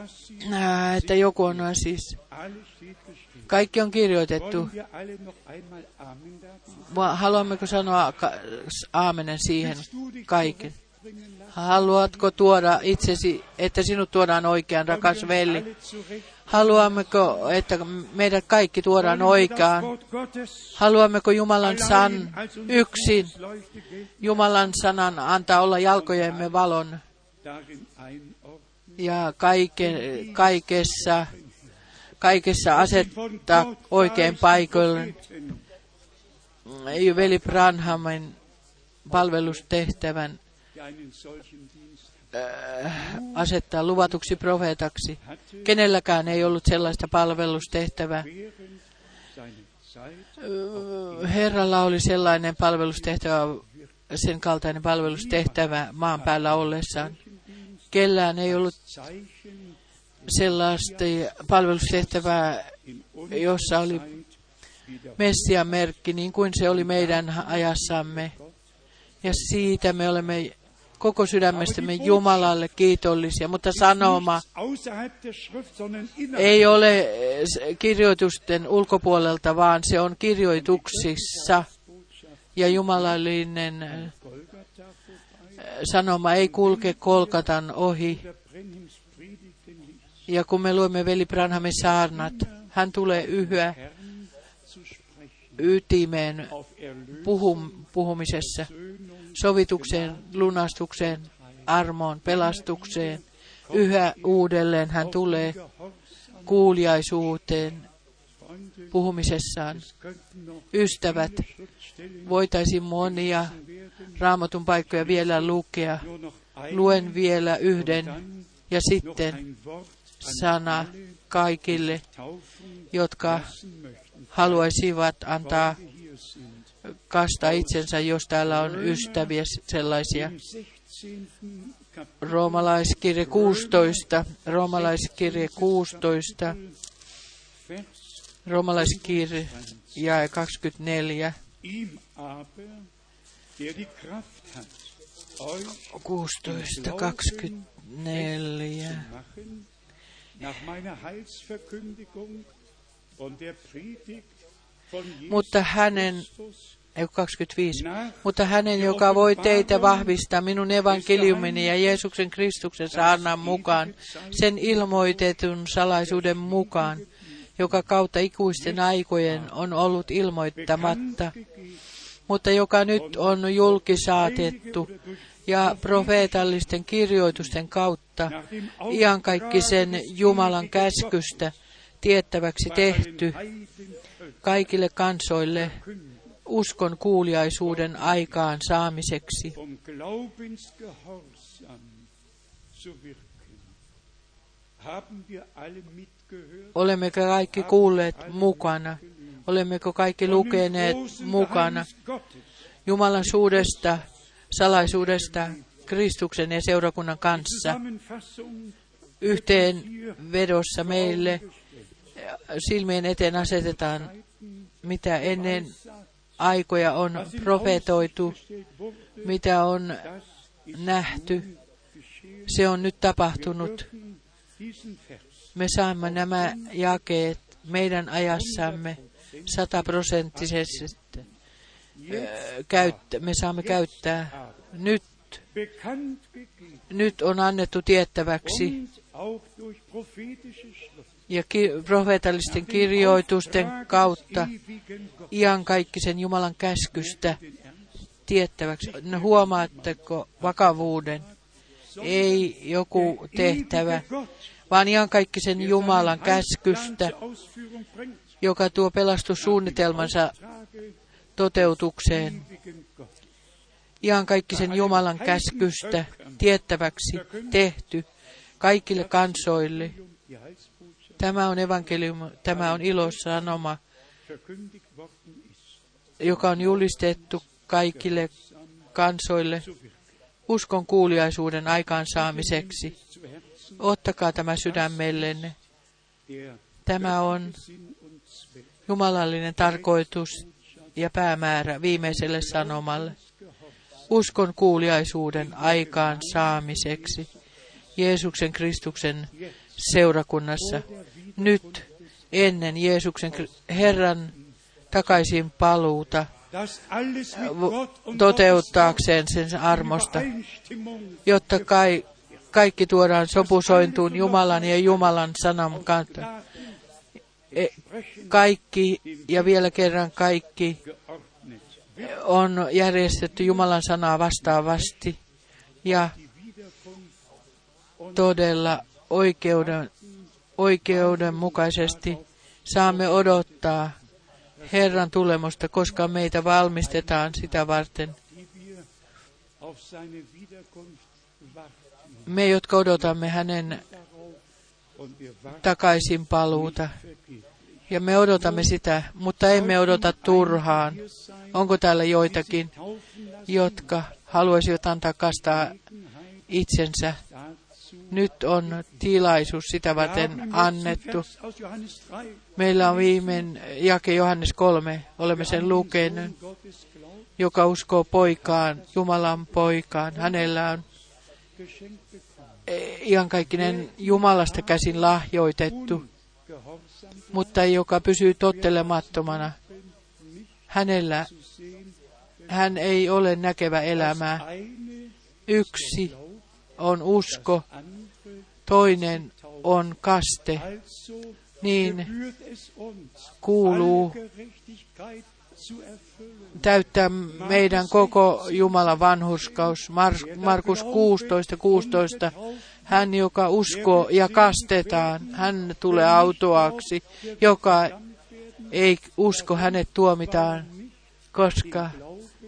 sie äh, että joku on siis. Kaikki on kirjoitettu. Haluammeko sanoa aamenen siihen kaiken? Haluatko tuoda itsesi, että sinut tuodaan oikean, rakas veli? Haluammeko, että meidät kaikki tuodaan oikeaan? Haluammeko Jumalan san yksin, Jumalan sanan antaa olla jalkojemme valon ja kaike, kaikessa, kaikessa asettaa oikein paikoille. Propheten Ei Veli Branhamin palvelustehtävän Dienst asettaa luvatuksi profeetaksi. Kenelläkään ei ollut sellaista palvelustehtävää. Zeit Herralla oli sellainen palvelustehtävä, sen kaltainen palvelustehtävä maan päällä ollessaan. Kellään ei ollut sellaista palvelustehtävää, jossa oli Messian merkki, niin kuin se oli meidän ajassamme. Ja siitä me olemme koko sydämestämme Jumalalle kiitollisia, mutta sanoma ei ole eh, kirjoitusten ulkopuolelta, vaan se on kirjoituksissa. Ja jumalallinen eh, sanoma ei kulke Kolkatan ohi. Ja kun me luemme veli Branhamin saarnat, hän tulee yhä ytimeen puhum, puhumisessa, sovitukseen, lunastukseen, armoon, pelastukseen. Yhä uudelleen hän tulee kuuliaisuuteen puhumisessaan. Ystävät, voitaisiin monia raamatun paikkoja vielä lukea. Luen vielä yhden ja sitten sana kaikille, jotka haluaisivat antaa kastaa itsensä, jos täällä on ystäviä sellaisia. Im 16. Kapitel Roomalaiskirje 16, roomalaiskirje 16, Vers roomalaiskirje jae 24, ihm aber, der die Kraft hat, euch 16, 24. Mutta hänen, Christus. Ei kun 25, nach mutta hänen, joka voi teitä vahvistaa minun evankeliumini ja Jeesuksen Kristuksen saarnan mukaan, sen ilmoitetun salaisuuden mukaan, joka kautta ikuisten aikojen on ollut ilmoittamatta, mutta joka nyt on julkisaatettu ja profeetallisten kirjoitusten kautta iankaikkisen Jumalan käskystä tiettäväksi tehty kaikille kansoille uskon kuuliaisuuden aikaan saamiseksi. Olemmeko kaikki kuulleet mukana? Olemmeko kaikki lukeneet mukana Jumalan suuresta salaisuudesta Kristuksen ja seurakunnan kanssa? Zusammenfassung Yhteen vedossa meille silmien eteen asetetaan, mitä ennen aikoja on profetoitu, mitä on nähty. Se on nyt tapahtunut. Me saamme nämä jakeet meidän ajassamme sataprosenttisesti. Ö, käyttä- Me saamme käyttää nyt. bekannt gegeben Nyt on annettu tiettäväksi. Ja ki- profeetallisten kirjoitusten kautta iankaikkisen Jumalan käskystä tiettäväksi. No, huomaatteko vakavuuden? Ei joku tehtävä, vaan iankaikkisen Jumalan käskystä, joka tuo pelastussuunnitelmansa toteutukseen. ewigen Gott. Iankaikkisen Jumalan käskystä tiettäväksi tehty kaikille kansoille. Tämä on evankelium, tämä on ilosanoma, joka on julistettu kaikille kansoille uskon kuuliaisuuden aikaansaamiseksi. Ottakaa tämä sydämellenne. Tämä on jumalallinen tarkoitus ja päämäärä viimeiselle sanomalle. Uskon kuuliaisuuden aikaan saamiseksi Jeesuksen Kristuksen seurakunnassa. Nyt ennen Jeesuksen Herran takaisin paluuta toteuttaakseen sen armosta, jotta kai, kaikki tuodaan sopusointuun Jumalan ja Jumalan sanan kanssa. E- Kaikki ja vielä kerran kaikki on järjestetty Jumalan sanaa vastaavasti ja todella oikeuden, oikeudenmukaisesti saamme odottaa Herran tulemusta, koska meitä valmistetaan sitä varten. Me, jotka odotamme hänen takaisin paluuta. Ja me odotamme sitä, mutta emme odota turhaan. Onko täällä joitakin, jotka haluaisivat antaa kastaa itsensä? Nyt on tilaisuus sitä varten annettu. Vers aus Johannes 3. Meillä on viimein jake Johannes 3, olemme sen lukeneet, joka uskoo poikaan, Jumalan poikaan. Hänellä on eh, iankaikkinen Jumalasta käsin lahjoitettu, mutta joka pysyy tottelemattomana. Hänellä hän ei ole näkevä elämää. Yksi on usko, toinen on kaste. Niin kuuluu täyttää meidän koko Jumalan vanhurskaus. Mar- Markus 16, 16. Hän, joka uskoo ja kastetaan, hän tulee autoaksi, joka ei usko, hänet tuomitaan. Koska,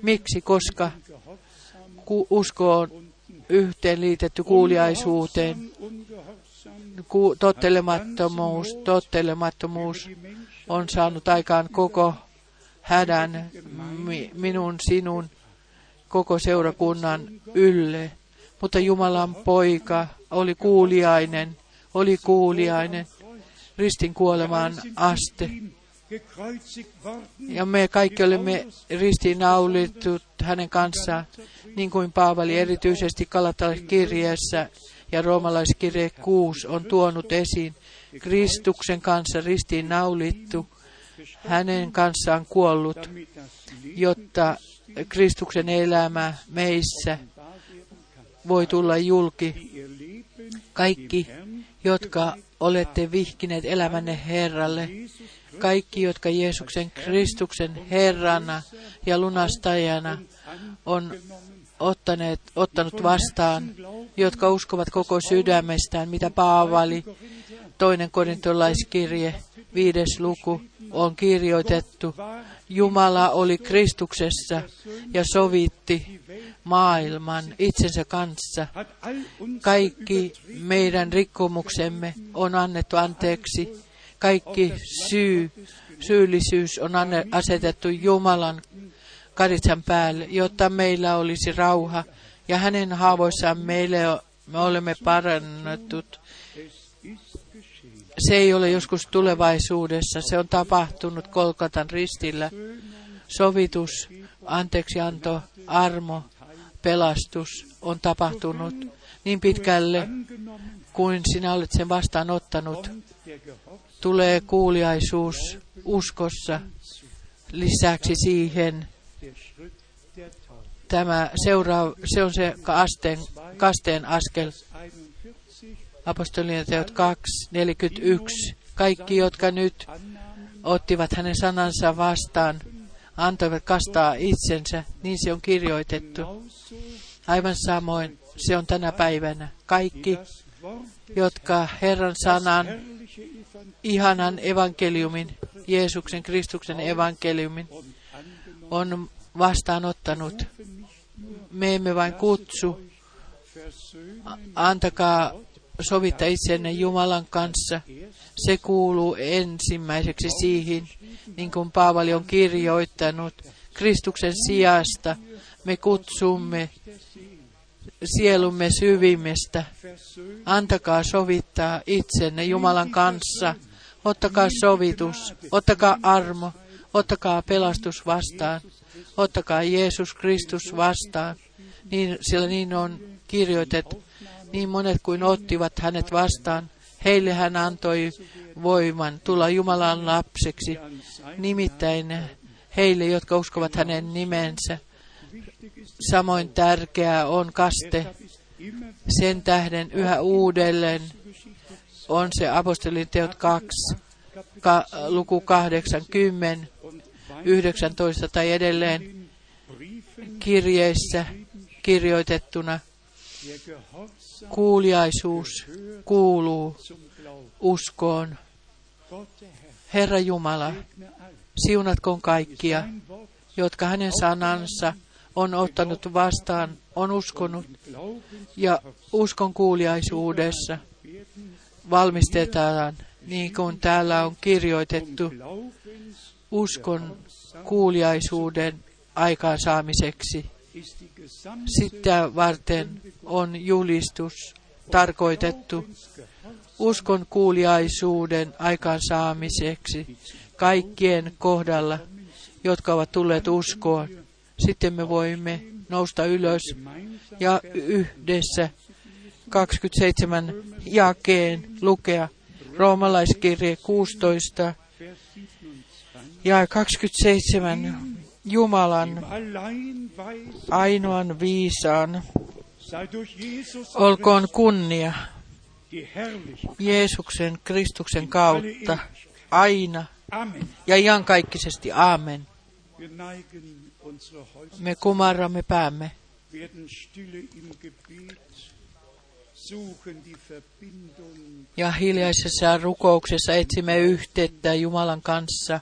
miksi? Koska ku, usko on yhteenliitetty kuuliaisuuteen. Ku, tottelemattomuus, tottelemattomuus on saanut aikaan koko hädän mi, minun, sinun, koko seurakunnan ylle. Mutta Jumalan poika oli kuuliainen, oli kuuliainen ristin kuolemaan asti. Ja me kaikki olemme ristiinnaulitut hänen kanssaan, niin kuin Paavali erityisesti Kalatalaiskirjeessä ja roomalaiskirje 6 on tuonut esiin. Kristuksen kanssa ristiinnaulittu, hänen kanssaan kuollut, jotta Kristuksen elämä meissä voi tulla julki. Kaikki, jotka olette vihkineet elämänne Herralle, kaikki, jotka Jeesuksen Kristuksen Herrana ja lunastajana on ottaneet, ottanut vastaan, jotka uskovat koko sydämestään, mitä Paavali, toinen korintolaiskirje, viides luku, on kirjoitettu. Jumala oli Kristuksessa ja sovitti maailman itsensä kanssa. Kaikki meidän rikkomuksemme on annettu anteeksi. Kaikki syy, syyllisyys on asetettu Jumalan karitsan päälle, jotta meillä olisi rauha. Ja hänen haavoissaan meille me olemme parannetut. Se ei ole joskus tulevaisuudessa, se on tapahtunut Kolkatan ristillä. Sovitus, anteeksianto, armo, pelastus on tapahtunut niin pitkälle kuin sinä olet sen vastaanottanut. Tulee kuuliaisuus uskossa lisäksi siihen. Tämä seuraa, se on se kasteen, kasteen askel. Apostolien teot 2, 41. Kaikki, jotka nyt ottivat hänen sanansa vastaan, antoivat kastaa itsensä, niin se on kirjoitettu. Aivan samoin se on tänä päivänä. Kaikki, jotka Herran sanan, ihanan evankeliumin, Jeesuksen Kristuksen evankeliumin, on vastaanottanut. Me emme vain kutsu, antakaa sovitta itsenne Jumalan kanssa. Se kuuluu ensimmäiseksi siihen, niin kuin Paavali on kirjoittanut, Kristuksen sijasta me kutsumme sielumme syvimmestä. Antakaa sovittaa itsenne Jumalan kanssa. Ottakaa sovitus, ottakaa armo, ottakaa pelastus vastaan, ottakaa Jeesus Kristus vastaan. Niin, sillä niin on kirjoitettu. Niin monet kuin ottivat hänet vastaan, heille hän antoi voiman tulla Jumalan lapseksi, nimittäin heille, jotka uskovat hänen nimensä. Samoin tärkeää on kaste. Sen tähden yhä uudelleen on se apostolin teot 2, ka, luku 80, 19 tai edelleen kirjeissä kirjoitettuna. Kuuliaisuus kuuluu uskoon. Herra Jumala, siunatkoon kaikkia, jotka hänen sanansa on ottanut vastaan, on uskonut ja uskon kuuliaisuudessa valmistetaan, niin kuin täällä on kirjoitettu, uskon kuuliaisuuden aikaansaamiseksi. Sitä varten on julistus tarkoitettu uskon kuuliaisuuden aikaansaamiseksi kaikkien kohdalla, jotka ovat tulleet uskoon. Sitten me voimme nousta ylös ja yhdessä 27 jakeen lukea roomalaiskirje 16 ja 27 Jumalan ainoan viisaan. Olkoon kunnia Jeesuksen Kristuksen kautta aina ja iankaikkisesti. Aamen. Me kumarramme päämme. Ja hiljaisessa rukouksessa etsimme yhteyttä Jumalan kanssa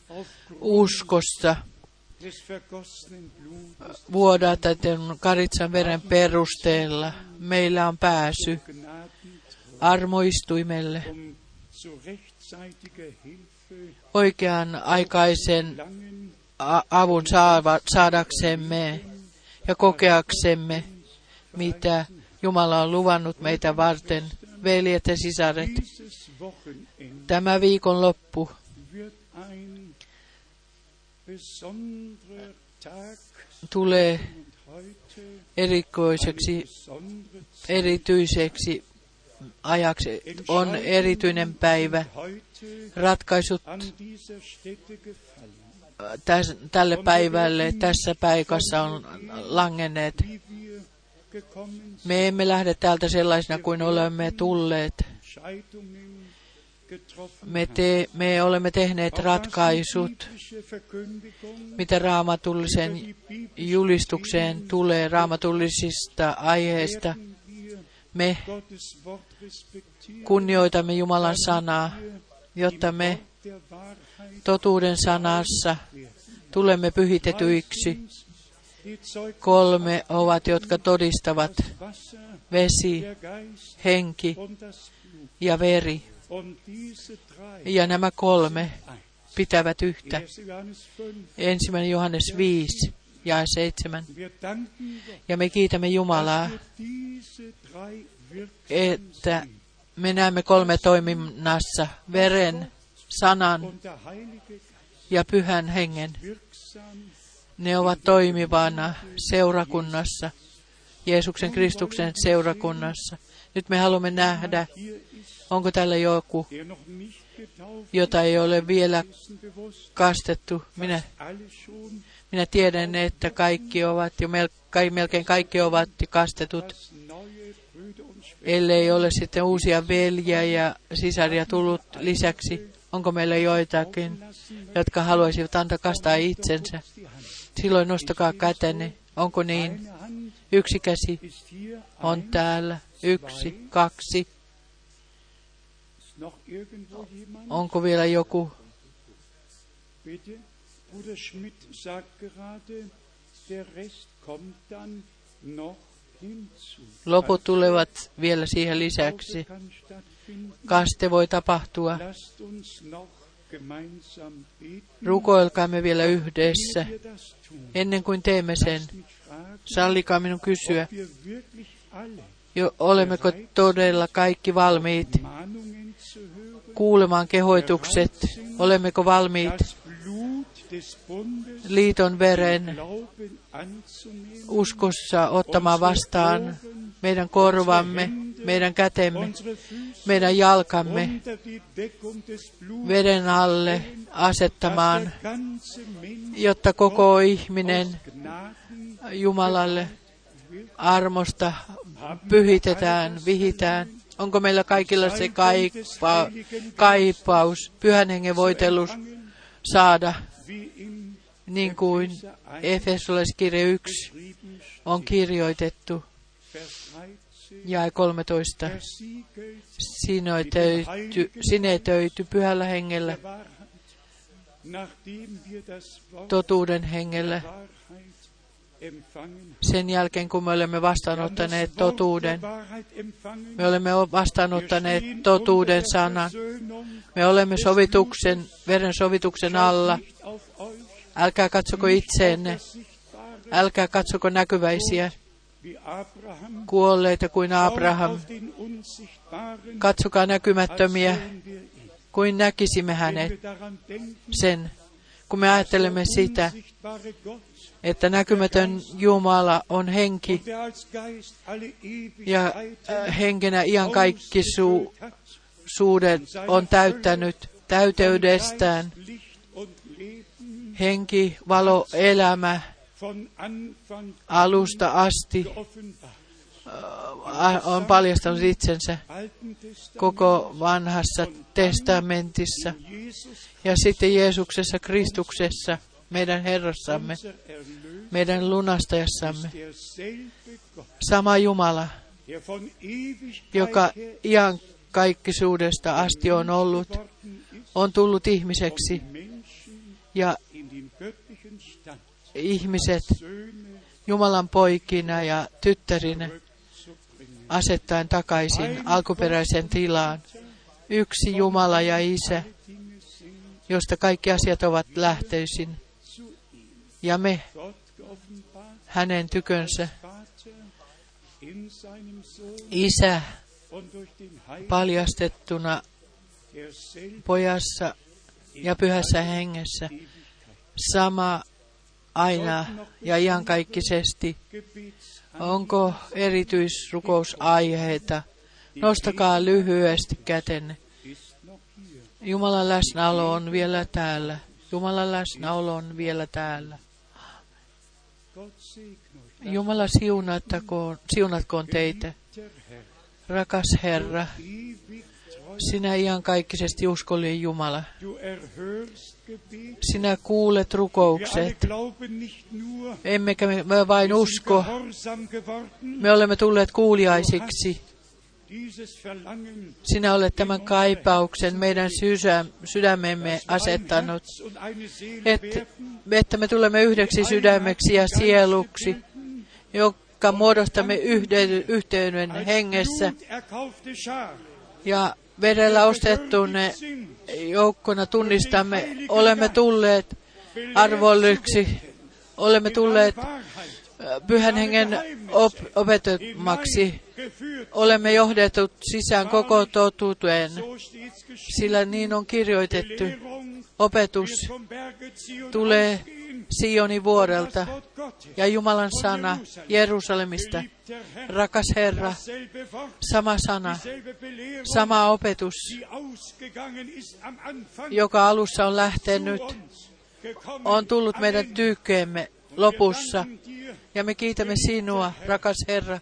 uskossa vuodatetun karitsan veren perusteella. Meillä on pääsy armoistuimelle oikean aikaisen avun saadaksemme ja kokeaksemme, mitä Jumala on luvannut meitä varten. Veljet ja sisaret, tämä besonderer Tag tulee erikoiseksi, erityiseksi ajaksi. On erityinen päivä. Ratkaisut tälle päivälle tässä paikassa on langenneet. Me emme lähde täältä sellaisina kuin olemme tulleet. Me, te, me olemme tehneet ratkaisut, mitä raamatullisen julistukseen tulee raamatullisista aiheista. Me kunnioitamme Jumalan sanaa, jotta me totuuden sanassa tulemme pyhitetyiksi. Kolme ovat, jotka todistavat vesi, henki ja veri. Ja nämä kolme pitävät yhtä. 1. Johannes 5, Ensimmäinen Johannes 5 ja 7. wir danken Gott, Ja me kiitämme Jumalaa, että me näemme kolme toiminnassa, veren, sanan ja pyhän hengen. Ne ovat toimivana seurakunnassa, Jeesuksen Kristuksen seurakunnassa. Nyt me haluamme nähdä, onko tällä joku, jota ei ole vielä kastettu. Minä, minä tiedän, että kaikki ovat jo melkein kaikki ovat kastetut, ellei ole sitten uusia veljiä ja sisaria tullut lisäksi. Onko meillä joitakin, jotka haluaisivat antaa kastaa itsensä? Silloin nostakaa kätenne. Onko niin? Yksi käsi on täällä. Yksi, kaksi. Onko vielä joku? Bitte, Bruder Schmidt sagt gerade, der Rest kommt dann noch. Loput tulevat vielä siihen lisäksi. Kaste voi tapahtua. Rukoilkaamme vielä yhdessä. Ennen kuin teemme sen, sallikaa minun kysyä, jo olemmeko todella kaikki valmiit kuulemaan kehoitukset? Olemmeko valmiit liiton veren uskossa ottamaan vastaan meidän korvamme, meidän kätemme, meidän jalkamme veden alle asettamaan, jotta koko ihminen Jumalalle armosta pyhitetään, vihitään. Onko meillä kaikilla se kaipa, kaipaus, pyhän hengen voitellus saada, niin kuin Efesolaiskirja 1 geschrieben on kirjoitettu, Vers 13, jae 13. versiegelt Sinetöity, sinetöity pyhällä hengellä, totuuden hengellä, sen jälkeen kun me olemme vastaanottaneet totuuden. Me olemme vastaanottaneet totuuden sanan. Me olemme sovituksen, veren sovituksen alla. Älkää katsoko itseenne. Älkää katsoko näkyväisiä, kuolleita kuin Abraham. Katsokaa näkymättömiä, kuin näkisimme hänet. Sen, kun me ajattelemme sitä, että näkymätön Jumala on henki ja äh, henkenä iankaikkisuudet on täyttänyt täyteydestään. Henki, valo, elämä alusta asti äh, on paljastanut itsensä koko vanhassa testamentissa ja sitten Jeesuksessa Kristuksessa, meidän Herrassamme, meidän lunastajassamme. Sama Jumala, joka ian kaikkisuudesta asti on ollut, on tullut ihmiseksi ja ihmiset Jumalan poikina ja tyttärinä asettaen takaisin alkuperäisen tilaan. Yksi Jumala ja Isä, josta kaikki asiat ovat lähtöisin. Ja me hänen tykönsä. Isä paljastettuna pojassa ja pyhässä hengessä, sama aina ja iankaikkisesti. Onko erityisrukousaiheita? Nostakaa lyhyesti kätenne. Jumalan läsnäolo on vielä täällä. Jumalan läsnäolo on vielä täällä. Jumala siunattakoon, siunatkoon teitä. Rakas Herra, sinä iankaikkisesti uskollinen Jumala. Sinä kuulet rukoukset. Emmekä me, vain usko, me olemme tulleet kuuliaisiksi. Sinä olet tämän kaipauksen meidän sysä, sydämemme asettanut, et, että me tulemme yhdeksi sydämeksi ja sieluksi, jotka muodostamme yhden, yhteyden hengessä. ja verellä ostettuune sind, joukkona tunnistamme, olemme tulleet arvollyksi, olemme tulleet pyhän hengen op, opetumaksi, olemme johdetut sisään koko totuuteen, sillä niin on kirjoitettu. Opetus tulee. Sionin vuorelta ja Jumalan sana Jerusalemista. Rakas Herra, sama sana, sama opetus, joka alussa on lähtenyt, on tullut meidän tyykkeemme lopussa. Ja me kiitämme sinua, rakas Herra.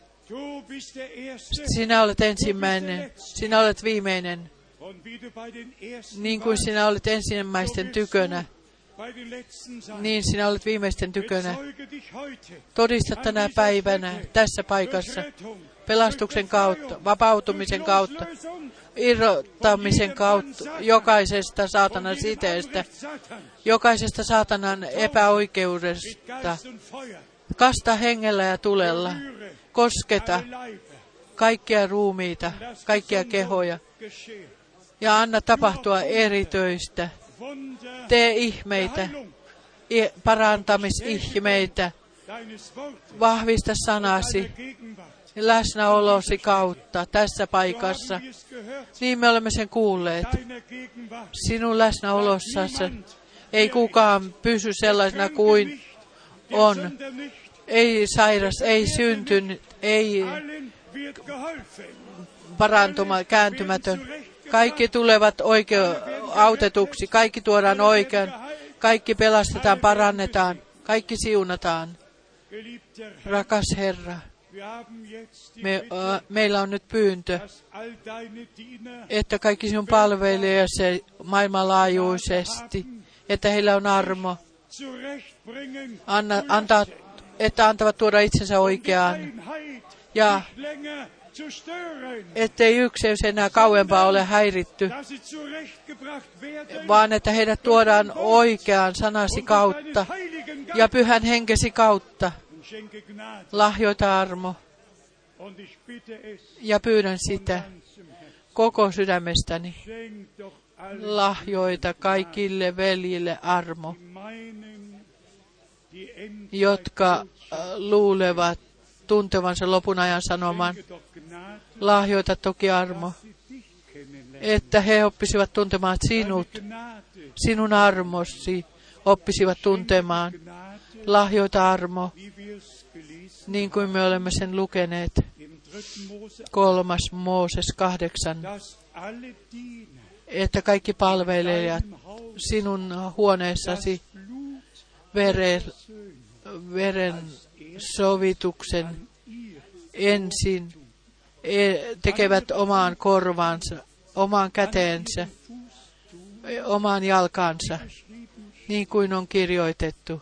Sinä olet ensimmäinen, sinä olet viimeinen, niin kuin sinä olet ensimmäisten tykönä, niin sinä olet viimeisten tykönä. Todista tänä päivänä tässä paikassa pelastuksen kautta, vapautumisen kautta, irrottamisen kautta jokaisesta saatanan siteestä, jokaisesta saatanan epäoikeudesta. Kasta hengellä ja tulella, kosketa kaikkia ruumiita, kaikkia kehoja ja anna tapahtua erityistä. Tee ihmeitä, parantamisihmeitä, vahvista sanasi läsnäolosi kautta tässä paikassa. Niin me olemme sen kuulleet. Sinun läsnäolossasi ei kukaan pysy sellaisena kuin on. Ei sairas, ei syntynyt, ei parantuma, kääntymätön. Kaikki tulevat oikein autetuksi, kaikki tuodaan oikein, kaikki pelastetaan, parannetaan, kaikki siunataan. Rakas Herra, me, äh, meillä on nyt pyyntö, että kaikki sinun palvelijasi maailmanlaajuisesti, että heillä on armo, anna, antaa, että antavat tuoda itsensä oikeaan ja ettei ykseys enää kauempaa ole häiritty, vaan että heidät tuodaan oikeaan sanasi kautta ja pyhän henkesi kautta. Lahjoita armo ja pyydän sitä koko sydämestäni. Lahjoita kaikille veljille armo, jotka äh, luulevat tuntevansa lopun ajan sanoman. Lahjoita toki armo, että he oppisivat tuntemaan sinut, sinun armosi, oppisivat tuntemaan. Lahjoita armo, niin kuin me olemme sen lukeneet. Kolmas Mooses kahdeksan, että kaikki palvelijat sinun huoneessasi veren, veren sovituksen ensin e- tekevät omaan korvaansa, omaan käteensä, omaan jalkansa, niin kuin on kirjoitettu.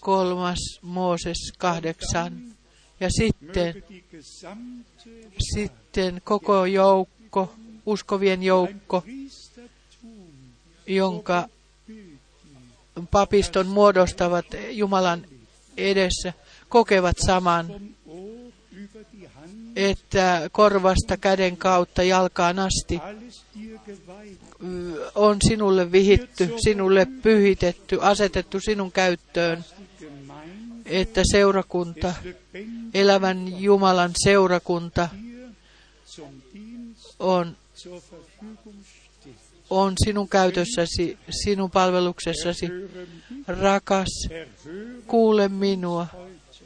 Kolmas Mooses kahdeksan. Ja sitten Sitten koko joukko, uskovien joukko, jonka papiston muodostavat Jumalan edessä, kokevat saman, että korvasta käden kautta jalkaan asti on sinulle vihitty, sinulle pyhitetty, asetettu sinun käyttöön, että seurakunta, elävän Jumalan seurakunta on. On sinun käytössäsi, sinun palveluksessasi. Rakas, kuule minua,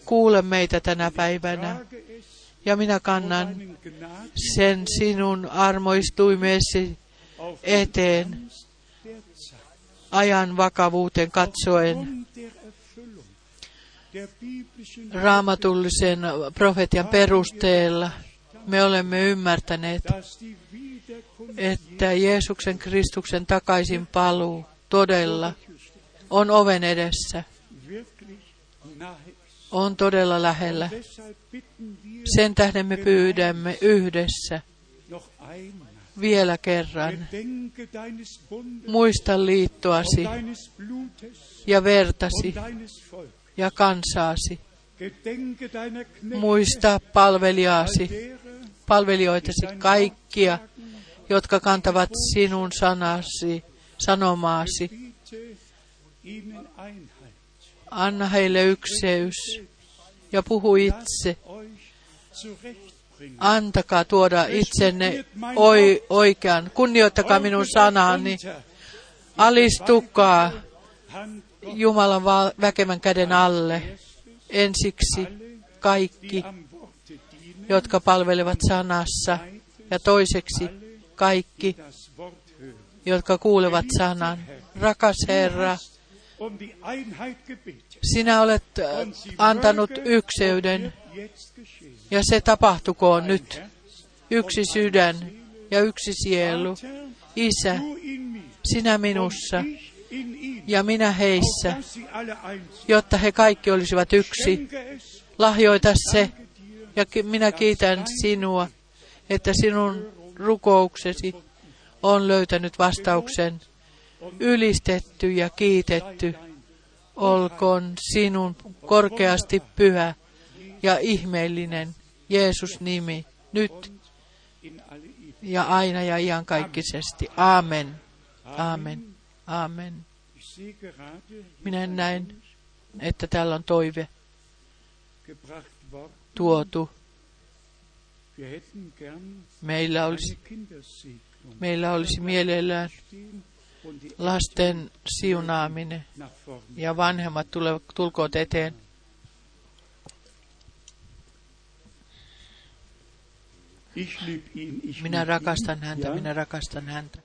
kuule meitä tänä päivänä. Ja minä kannan sen sinun armoistuimesi auf eteen ajan vakavuuteen katsoen raamatullisen profetian perusteella. Me olemme ymmärtäneet, että Jeesuksen Kristuksen takaisin paluu todella on oven edessä, on todella lähellä. Sen tähden me pyydämme yhdessä vielä kerran. Muista liittoasi ja vertasi ja kansaasi. Muista palvelijaasi, palvelijoitasi kaikkia, jotka kantavat sinun sanasi, sanomaasi. Anna heille ykseys ja puhu itse. Antakaa tuoda itsenne oi, oikean. Kunnioittakaa minun sanani. Alistukaa Jumalan väkevän käden alle. Ensiksi kaikki, jotka palvelevat sanassa. Ja toiseksi kaikki, jotka kuulevat sanan. Rakas Herra, sinä olet äh, antanut ykseyden ja se tapahtukoon nyt. Yksi sydän ja yksi sielu. Isä, sinä minussa ja minä heissä, jotta he kaikki olisivat yksi. Lahjoita se, ja minä kiitän sinua, että sinun rukouksesi on löytänyt vastauksen. Ylistetty ja kiitetty olkoon sinun korkeasti pyhä ja ihmeellinen Jeesus nimi nyt ja aina ja iankaikkisesti. Sehe gerade hier Minä näen, että täällä on toive tuotu. Meillä olisi, meillä olisi mielellään lasten siunaaminen ja vanhemmat tule, tulkoot eteen. Minä rakastan häntä, minä rakastan häntä.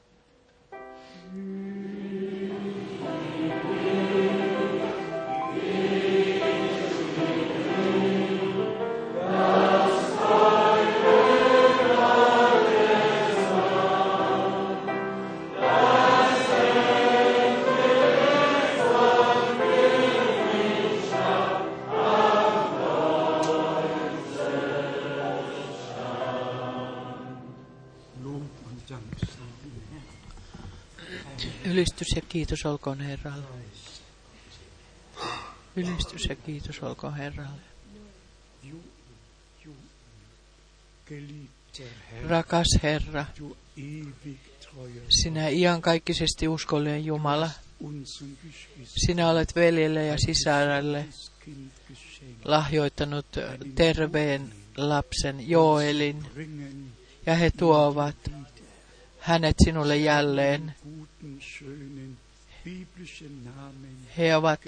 Kiitos olkoon Herralle. Ylistys ja kiitos olkoon Herralle. Rakas Herra, sinä iankaikkisesti uskollinen Jumala, sinä olet veljelle ja sisarelle lahjoittanut terveen lapsen Joelin, ja he tuovat hänet sinulle jälleen. He ovat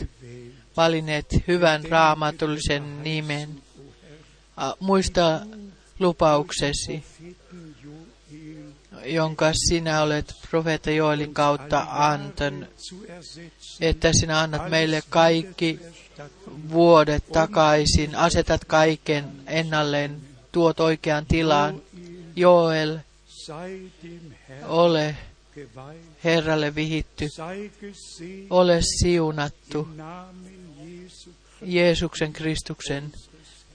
valinneet hyvän raamatullisen nimen. Muista lupauksesi, jonka sinä olet profeetta Joelin kautta antanut, että sinä annat meille kaikki vuodet takaisin, asetat kaiken ennalleen, tuot oikean tilaan. Joel, ole Herralle vihitty, ole siunattu. Jeesuksen Kristuksen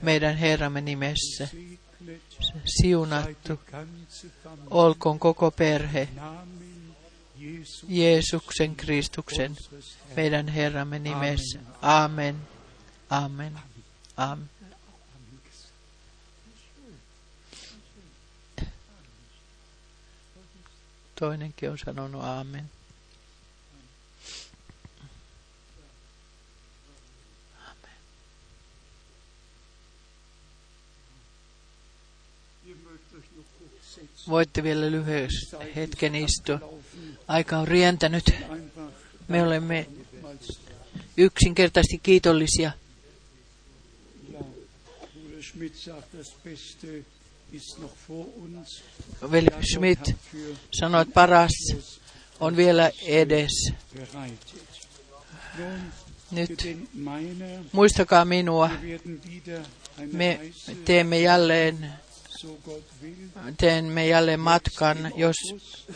meidän Herramme nimessä. Siunattu olkoon koko perhe Jeesuksen Kristuksen, meidän Herramme nimessä. Amen. Amen. Amen. Toinenkin on sanonut amen. Ihr mögt euch noch kurz setzen. Voitte vielä lyhyesti hetken istua. Aika on rientänyt. Me olemme yksinkertaisesti kiitollisia. Schmidt. Veli Schmidt sanoi, että paras on vielä. Nun, Nyt muistakaa minua. Me teemme jälleen, teemme jälleen matkan, jos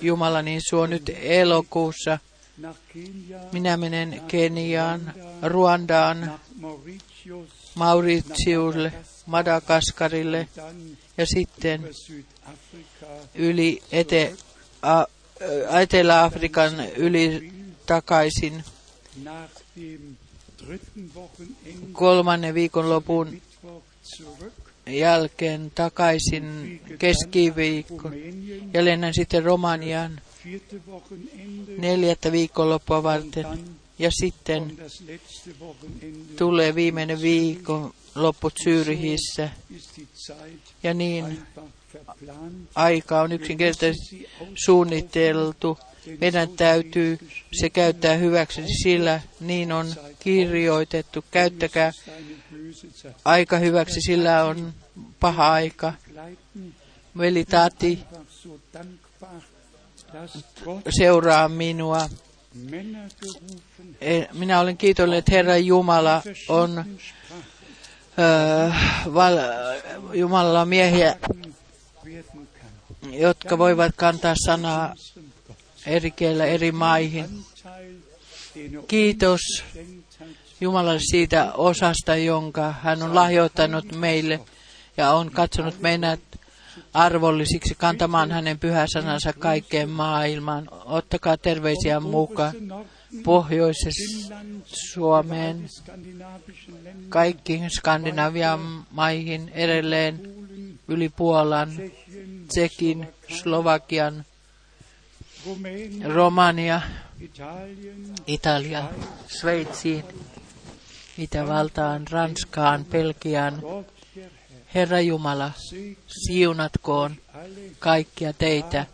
Jumala niin suo nyt elokuussa. Minä menen Keniaan, Ruandaan, Mauritiulle, Madagaskarille ja sitten yli ete, a, Etelä-Afrikan yli takaisin. Kolmannen viikonlopun jälkeen takaisin keskiviikko Rumänien, ja lennän sitten Romaniaan neljättä viikonloppua varten. Ja sitten tulee viimeinen viikon loppu Zeit ja niin aika on yksinkertaisesti suunniteltu. Meidän täytyy se käyttää hyväksi, sillä niin on kirjoitettu. Käyttäkää aika hyväksi, sillä on paha aika. Veli Tati seuraa minua. Minä olen kiitollinen, että Herra Jumala on, val, Jumalalla on miehiä, jotka voivat kantaa sanaa eri kielellä eri maihin. Kiitos Jumalalle siitä osasta, jonka hän on lahjoittanut meille ja on katsonut meidät arvollisiksi kantamaan hänen pyhä sanansa kaikkeen maailmaan. Ottakaa terveisiä mukaan Pohjoisessa Suomeen, kaikkiin Skandinavian maihin edelleen yli Puolan, Tsekin, Slovakian, Romania, Italia, Sveitsiin, Itävaltaan, Ranskaan, Belgiaan. Herra Jumala, siunatkoon kaikkia teitä.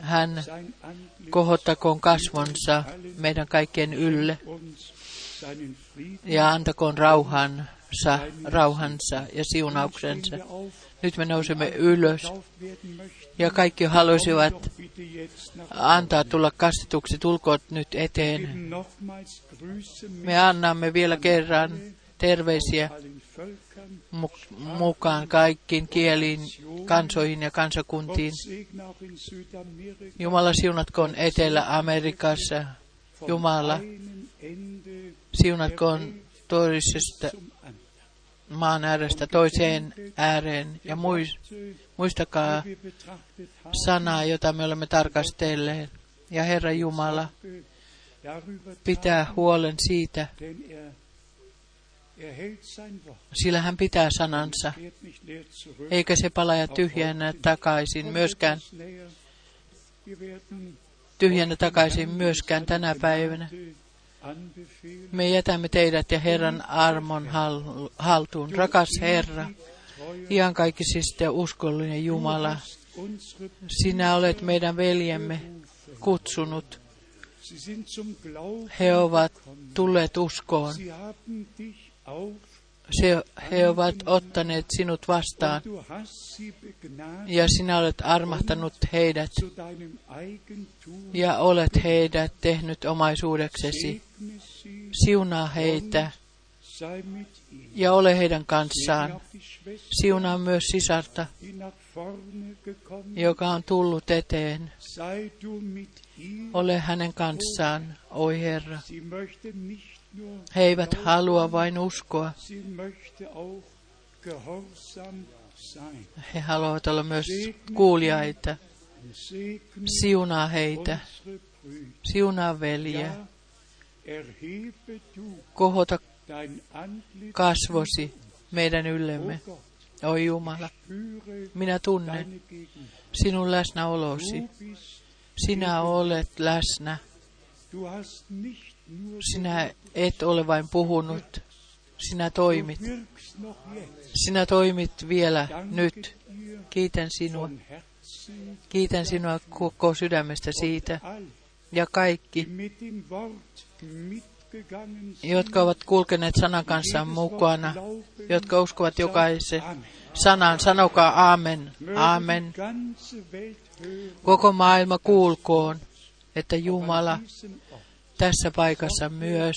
Hän kohottakoon kasvonsa meidän kaikkien ylle ja antakoon rauhansa, rauhansa ja siunauksensa. Nyt me nousemme ylös ja kaikki nach antaa tulla kastetuksi. Tulkoot nyt eteen. Me annamme vielä kerran terveisiä mukaan kaikkiin kieliin, kansoihin ja kansakuntiin. Jumala siunatkoon Etelä-Amerikassa. Jumala siunatkoon toisesta maan äärestä toiseen ääreen. Ja muis, muistakaa sanaa, jota me olemme tarkastelleet. Ja Herra Jumala pitää huolen siitä, sillä hän pitää sanansa, zurück. eikä se palaja tyhjänä takaisin myöskään, tyhjänä takaisin myöskään tänä päivänä. Me jätämme teidät ja Herran armon hal- haltuun. Rakas Herra, iankaikkisista ja uskollinen Jumala, sinä olet meidän veljemme kutsunut. He ovat tulleet uskoon. Se, he ovat ottaneet sinut vastaan ja sinä olet armahtanut heidät ja olet heidät tehnyt omaisuudeksesi. Siunaa heitä ja ole heidän kanssaan. Siunaa myös sisarta, joka on tullut eteen. Ole hänen kanssaan, oi Herra. He eivät halua vain uskoa. He haluavat olla myös kuulijaita. Siunaa heitä. Siunaa veljeä. Kohota kasvosi meidän yllemme. Oi Jumala, minä tunnen sinun läsnäolosi. Sinä olet läsnä. Sinä et ole vain puhunut. Sinä toimit. Sinä toimit vielä nyt. Kiitän sinua. Kiitän sinua koko sydämestä siitä. Ja kaikki, jotka ovat kulkeneet sanan kanssa mukana, jotka uskovat jokaisen sanan, sanokaa aamen, aamen. Koko maailma kuulkoon, että Jumala tässä paikassa myös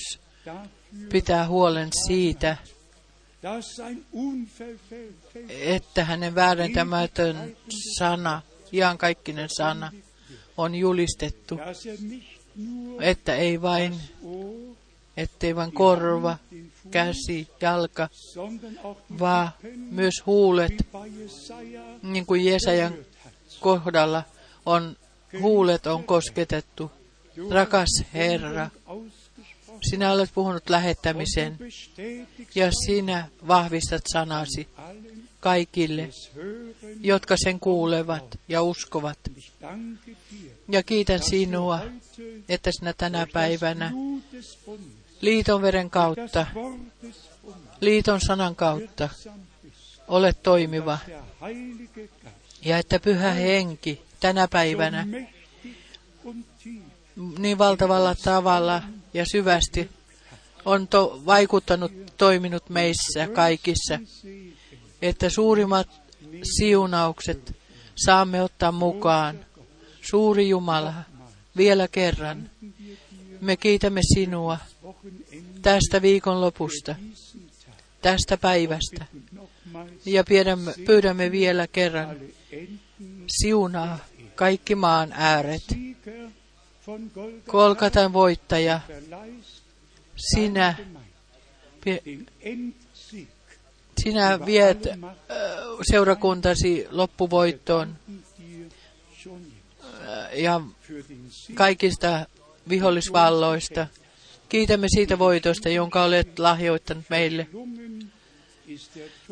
pitää huolen siitä, että hänen väärentämätön sana, iankaikkinen sana, on julistettu, että ei vain, ettei vain korva, käsi, jalka, vaan myös huulet, niin kuin Jesajan kohdalla on, huulet on kosketettu. Rakas Herra, sinä olet puhunut lähettämisen ja sinä vahvistat sanasi kaikille, jotka sen kuulevat ja uskovat. Ja kiitän sinua, että sinä tänä päivänä Blut des Bundes, liiton veren das kautta, liiton sanan kautta olet toimiva ja että pyhä henki tänä päivänä niin valtavalla tavalla ja syvästi on to- vaikuttanut, toiminut meissä kaikissa, että suurimmat siunaukset saamme ottaa mukaan. Suuri Jumala, vielä kerran me kiitämme sinua tästä viikonlopusta, diesen Tag. tästä päivästä ja pyydämme, pyydämme vielä kerran siunaa kaikki maan ääret. Kolkatan voittaja, sinä, sinä viet seurakuntasi loppuvoittoon ja kaikista vihollisvalloista. Kiitämme siitä voitosta, jonka olet lahjoittanut meille.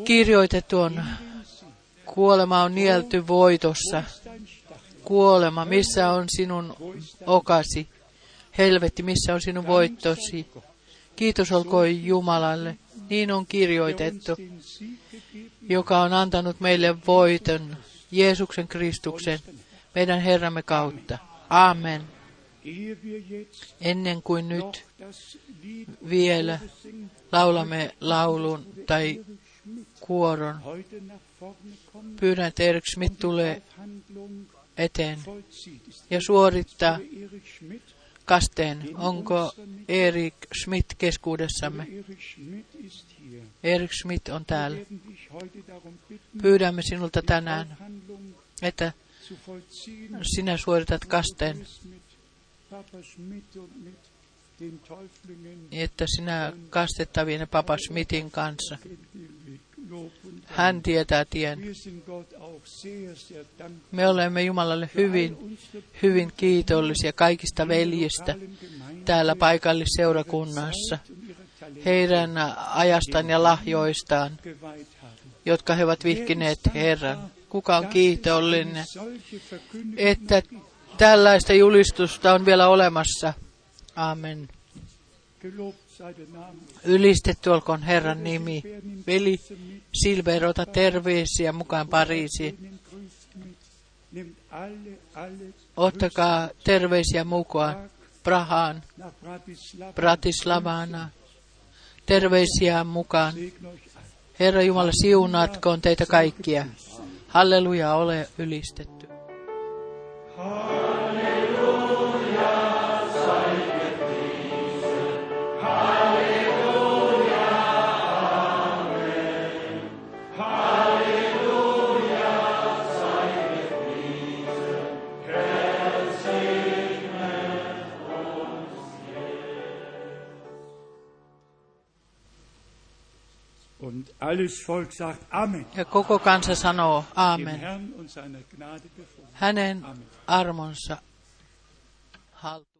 Kirjoitettu on, kuolema on nielty voitossa. Kuolema, missä on sinun okasi? Helvetti, missä on sinun voittosi? Kiitos olkoon Jumalalle. Niin on kirjoitettu, joka on antanut meille voiton Jeesuksen Kristuksen, meidän Herramme kautta. Amen. Ennen kuin nyt vielä laulamme laulun tai kuoron, pyydän, että Erik die tulee eteen ja suorittaa kasteen. Onko Erik Schmidt keskuudessamme? Erik Schmidt on täällä. Pyydämme sinulta tänään, että sinä suoritat kasteen, että sinä kastettavien Papa Schmidtin kanssa. Hän tietää tien. Me olemme Jumalalle hyvin, hyvin kiitollisia kaikista veljistä täällä paikallisseurakunnassa, heidän ajastaan ja lahjoistaan, jotka he ovat vihkineet Herran. Kuka on kiitollinen, että tällaista julistusta on vielä olemassa. Amen. Ylistetty olkoon Herran nimi. Veli Silver, ota terveisiä mukaan Pariisiin. Ottakaa terveisiä mukaan Prahaan, Bratislavana. Terveisiä mukaan. Herra Jumala, siunatkoon teitä kaikkia. Halleluja, ole ylistetty. Und Ja koko kansa sanoo befohlen. Hänen Amen. armonsa. Hal-